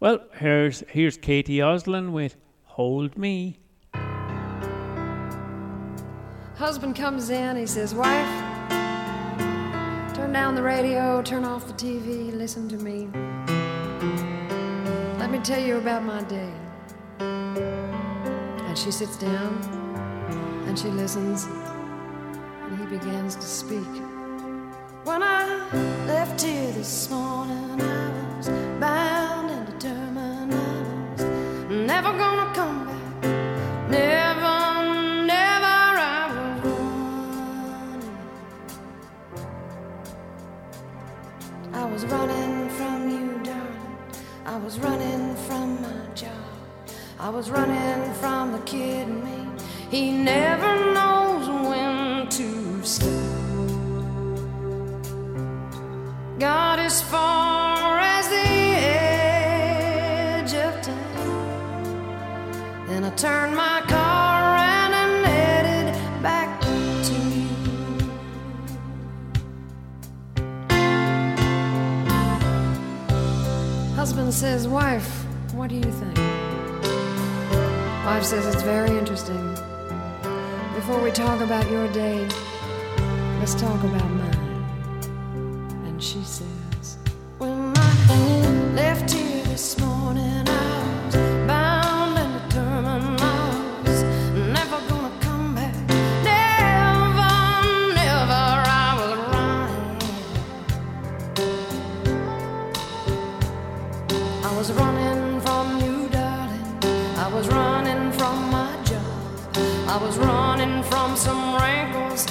S1: Well, here's here's K.T. Oslin with Hold Me.
S20: Husband comes in, he says, Wife, turn down the radio, turn off the TV, listen to me. Let me tell you about my day. And she sits down and she listens begins to speak. When I left here this morning, I was bound and determined I was never gonna come back. Never, never I was running. I was running from you, darling. I was running from my job. I was running from the kid in me. He never knows Got as far as the edge of town. Then I turned my car around and headed back to you. Husband says, Wife, what do you think? Wife says, It's very interesting. Before we talk about your day, let's talk about mine. And she says, When I left here this morning, I was bound and determined I was never gonna come back. Never, never, I was running. I was running from you, darling. I was running from my job. I was running from some wrinkles.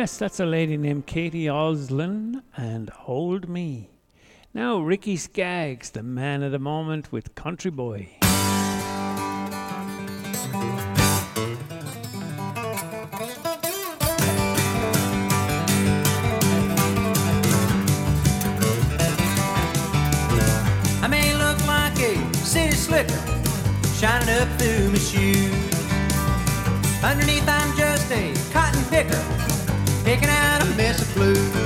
S1: Yes, that's a lady named K.T. Oslin and Hold Me. Now, Ricky Skaggs, the man of the moment with
S3: Country Boy. I may look like a city slicker shining up through my shoes. Underneath, I'm just a cotton picker mess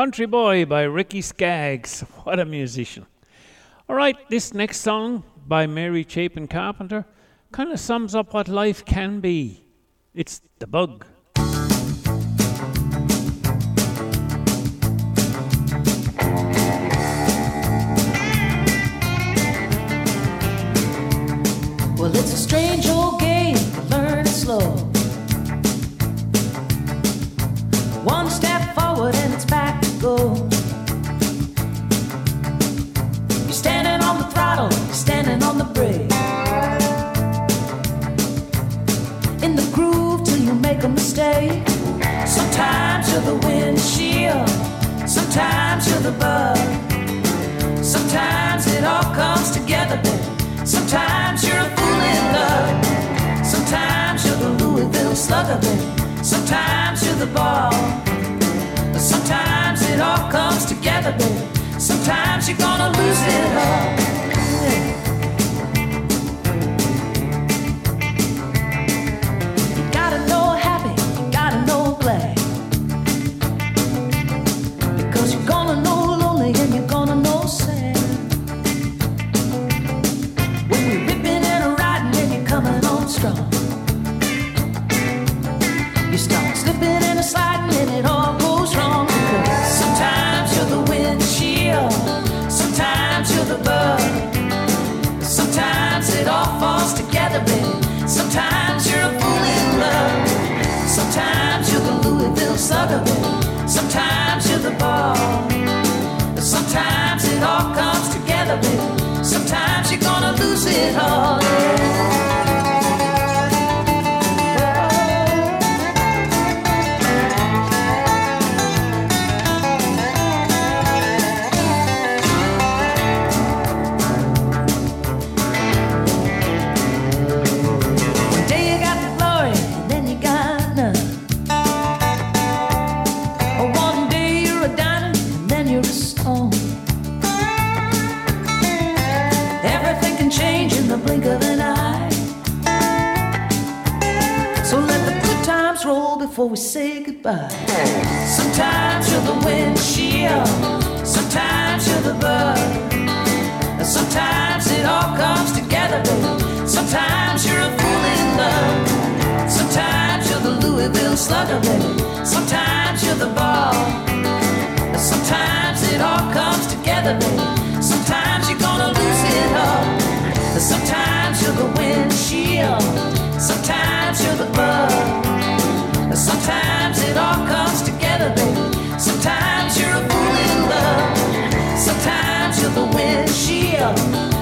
S3: Country Boy
S1: by Ricky Skaggs. What a musician. All right, this next song by Mary Chapin Carpenter kind of sums up what life can be. It's The Bug.
S21: Well, it's a strange old game, learn it slow. One step forward and throttle, standing on the brake. In the groove till you make a mistake. Sometimes you're the windshield, sometimes you're the bug. Sometimes it all comes together, baby. Sometimes you're a fool in love. Sometimes you're the Louisville slugger, baby. Sometimes you're the ball. But sometimes it all comes together, baby. Sometimes you're gonna lose it all.
S3: Louisville slugger, baby. Sometimes you're the ball. Sometimes it all comes together, baby. Sometimes you're gonna lose it all. One before we say goodbye. Sometimes you're the windshield, Sometimes it all comes together, baby. Sometimes you're a fool in love. Sometimes you're the windshield.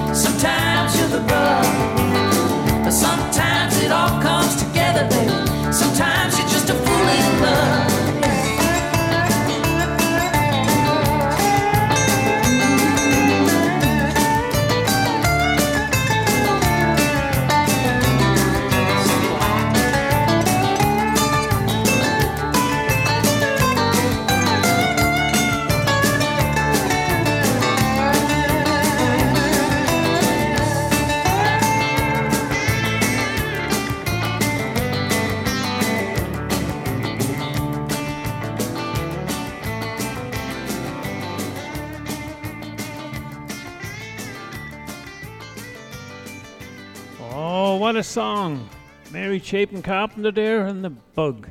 S6: Song! Mary Chapin Carpenter there and the bug.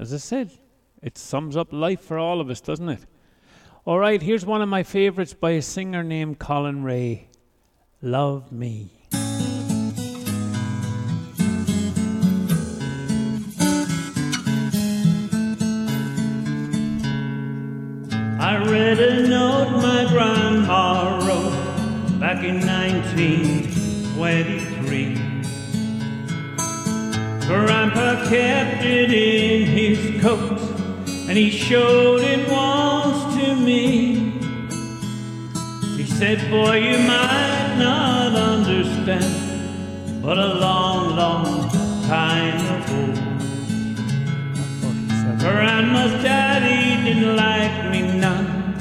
S6: As I said, it sums up life for all of us, doesn't it? All right, here's one of my favorites by a singer named Collin Raye. Love Me.
S1: I read a note my grandma wrote back in 1923. Grandpa kept it in his coat and he showed it once to me. He said, Boy, you might not understand, but a long, long time ago. Grandma's daddy didn't like me none,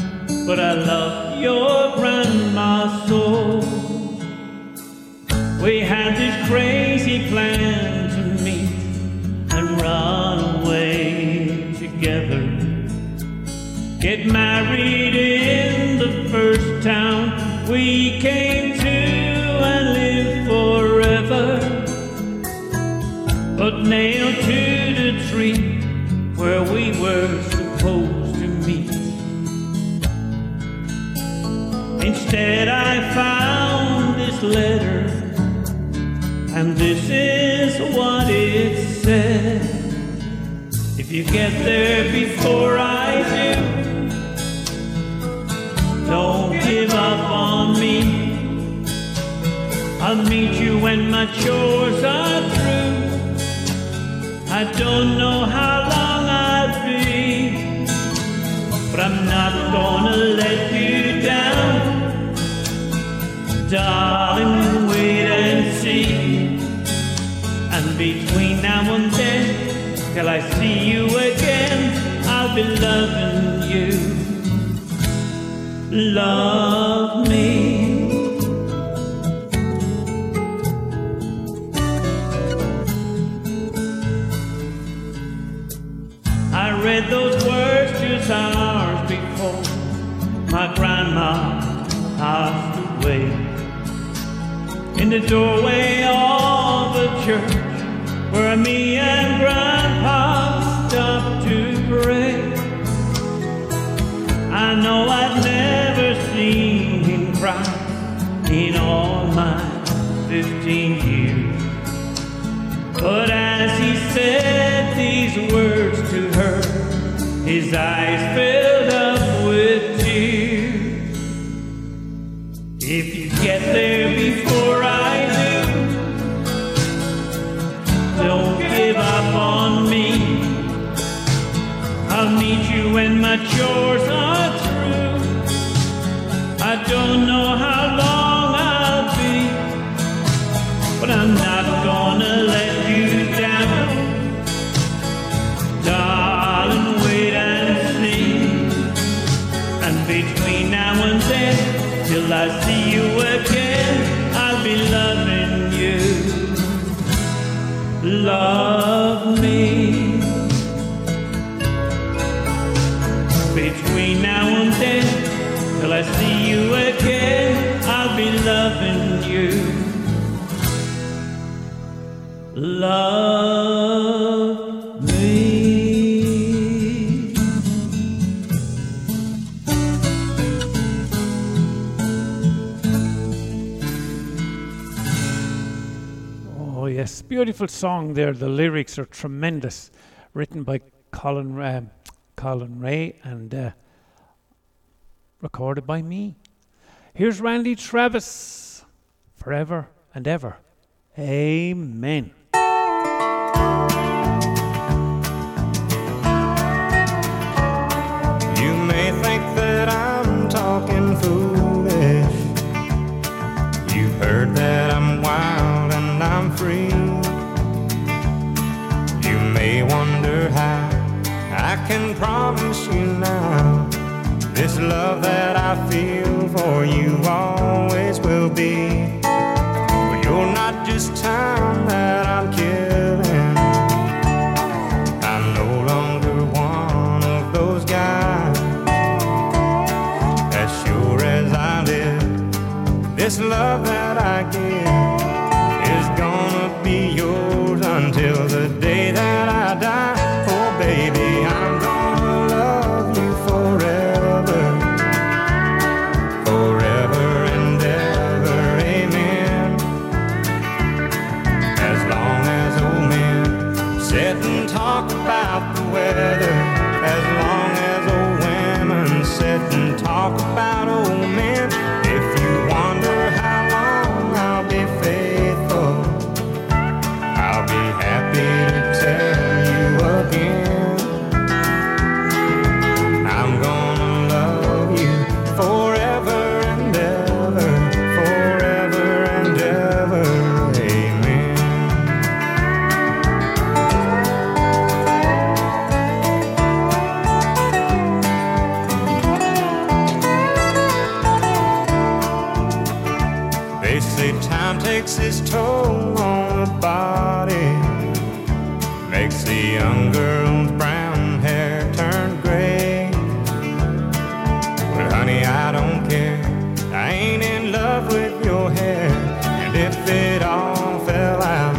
S1: but I love your grandma so. We had this crazy plan run away together. Get married in the first town we came to and live forever. But nailed to the tree where we were supposed to meet. Instead, I found this letter, and this is what it said. If you get there before I do, don't give up on me. I'll meet you when my chores are through. I don't know how long I'll be, but I'm not gonna let you down. Darling, and then, till I see you again, I'll be loving you. Love me. I read those words just hours before my grandma passed away. In the doorway of the church where me and Grandpa
S22: stopped to pray. I know I'd never seen him cry in all my 15 years. But as he said these words to her, his eyes filled up with tears. If you get there before
S1: not yours. beautiful song there. The lyrics are tremendous, written by Collin, uh, Collin Raye and uh, recorded by me. Here's Randy Travis forever and ever. Amen.
S17: can promise you now this love that I feel for you always will be. You're not just time that I'm keeping. with your hair. And if it all fell out,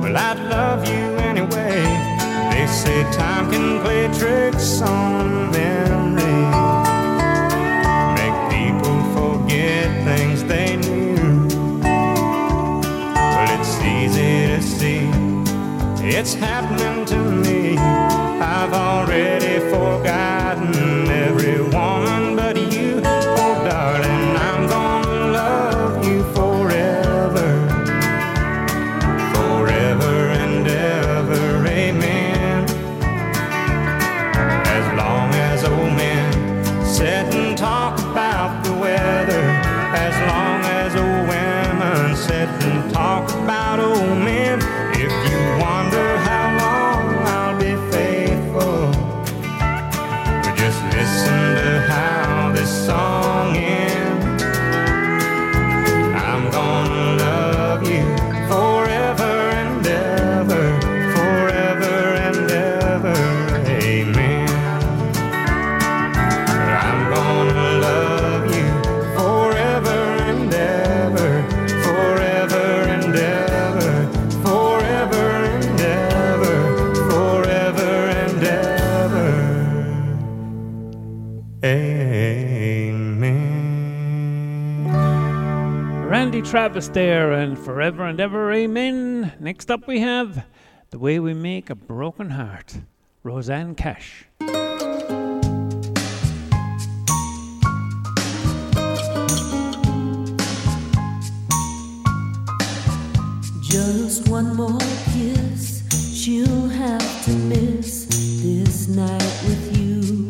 S17: well, I'd love you anyway. They say time can play tricks on memory, make people forget things they knew. Well, it's easy to see, it's happening.
S6: Travis there, and forever and ever, amen. Next up, we have The Way We Make a Broken Heart, Rosanne Cash.
S13: Just one more kiss, she'll have to miss this night with you.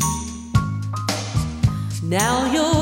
S13: Now you're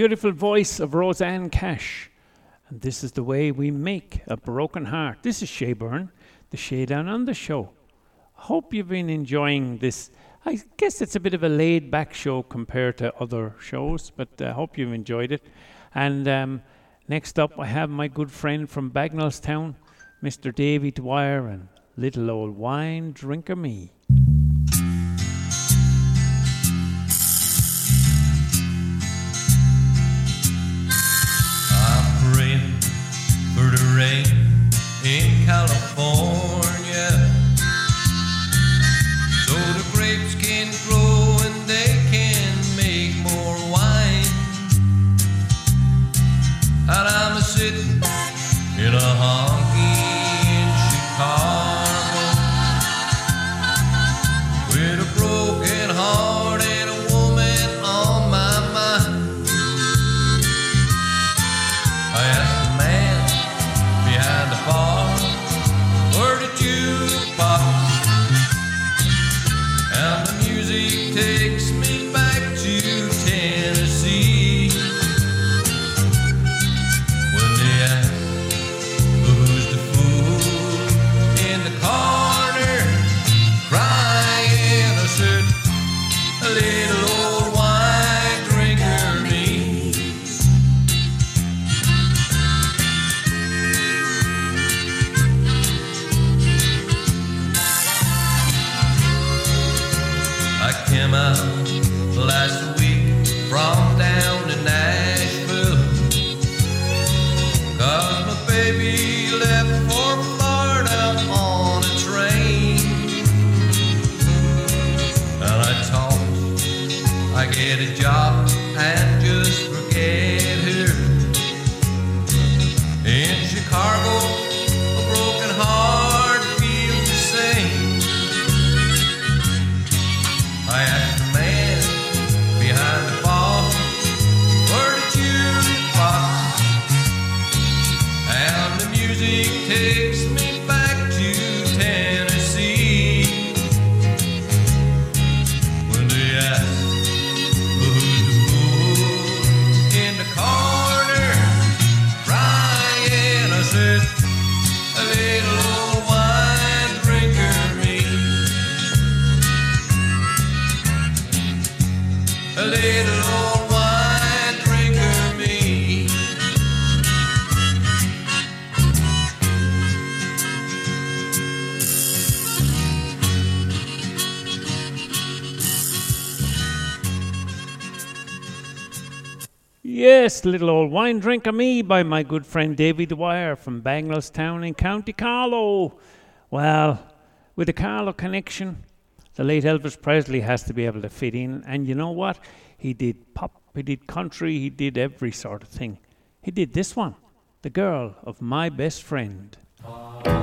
S6: beautiful voice of Rosanne Cash. And this is the way we make a broken heart. This is Shay Byrne, the Shay Down the show. Hope you've been enjoying this. I guess it's a bit of a laid back show compared to other shows, but I uh, hope you've enjoyed it. And um, next up, I have my good friend from Bagenalstown, Mr. Davy Dwyer, and little old wine drinker me.
S2: to rain in California. So the grapes can grow and they can make more wine. And I'm a sitting in a hall. Yes, little old wine drink of me
S1: by my good friend Davy Dwyer from Bagenalstown in County Carlow. Well, with the Carlow connection, the late Elvis Presley has to be able to fit in. And you know what? He did pop, he did country, he did every sort of thing. He did this one The Girl of My Best Friend.
S9: Ah.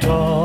S9: guitar.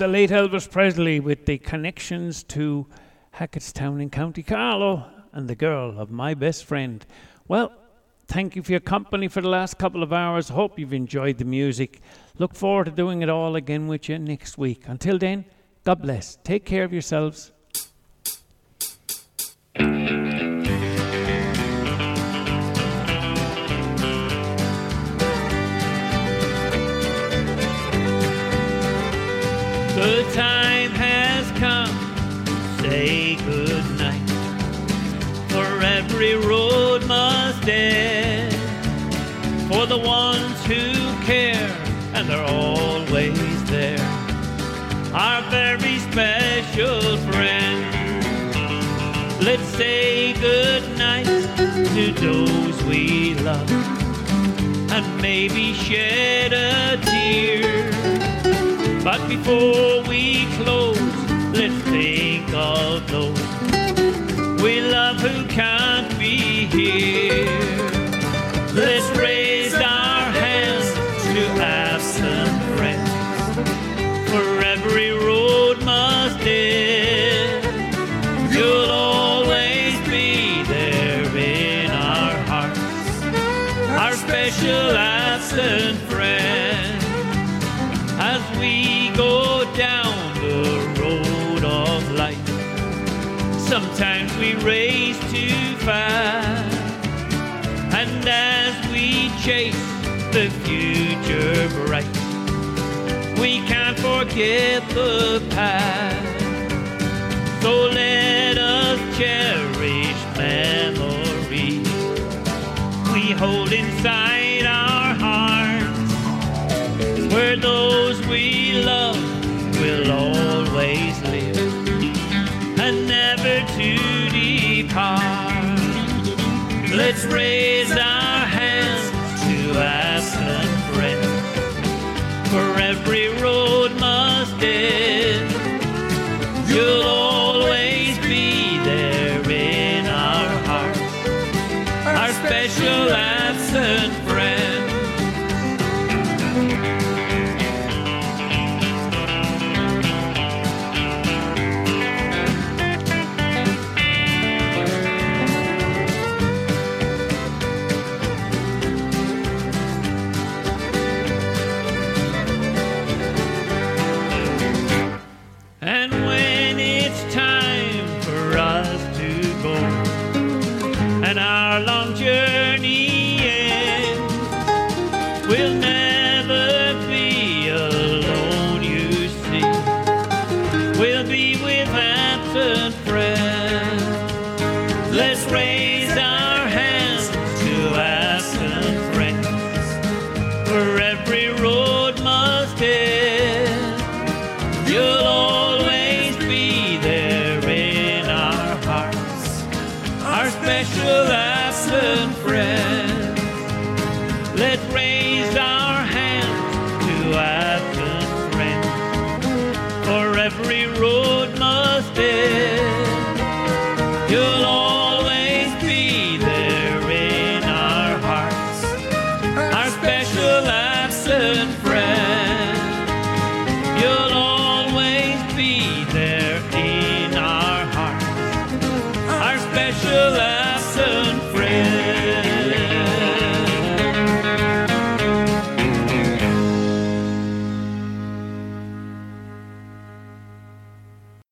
S9: the
S1: late Elvis Presley with the connections to Hacketstown in County Carlow and the girl of my best friend. Well, thank you for your company for the last couple of hours. Hope you've enjoyed the music. Look forward to doing it all again with you next week. Until then, God bless. Take care of yourselves. maybe shed a tear. But before we close, let's think of those we love who can't be here. Let's raise race to find. And as we chase the future bright, we can't forget the past. So let us cherish memories we hold inside our hearts, where those we love will always. let's raise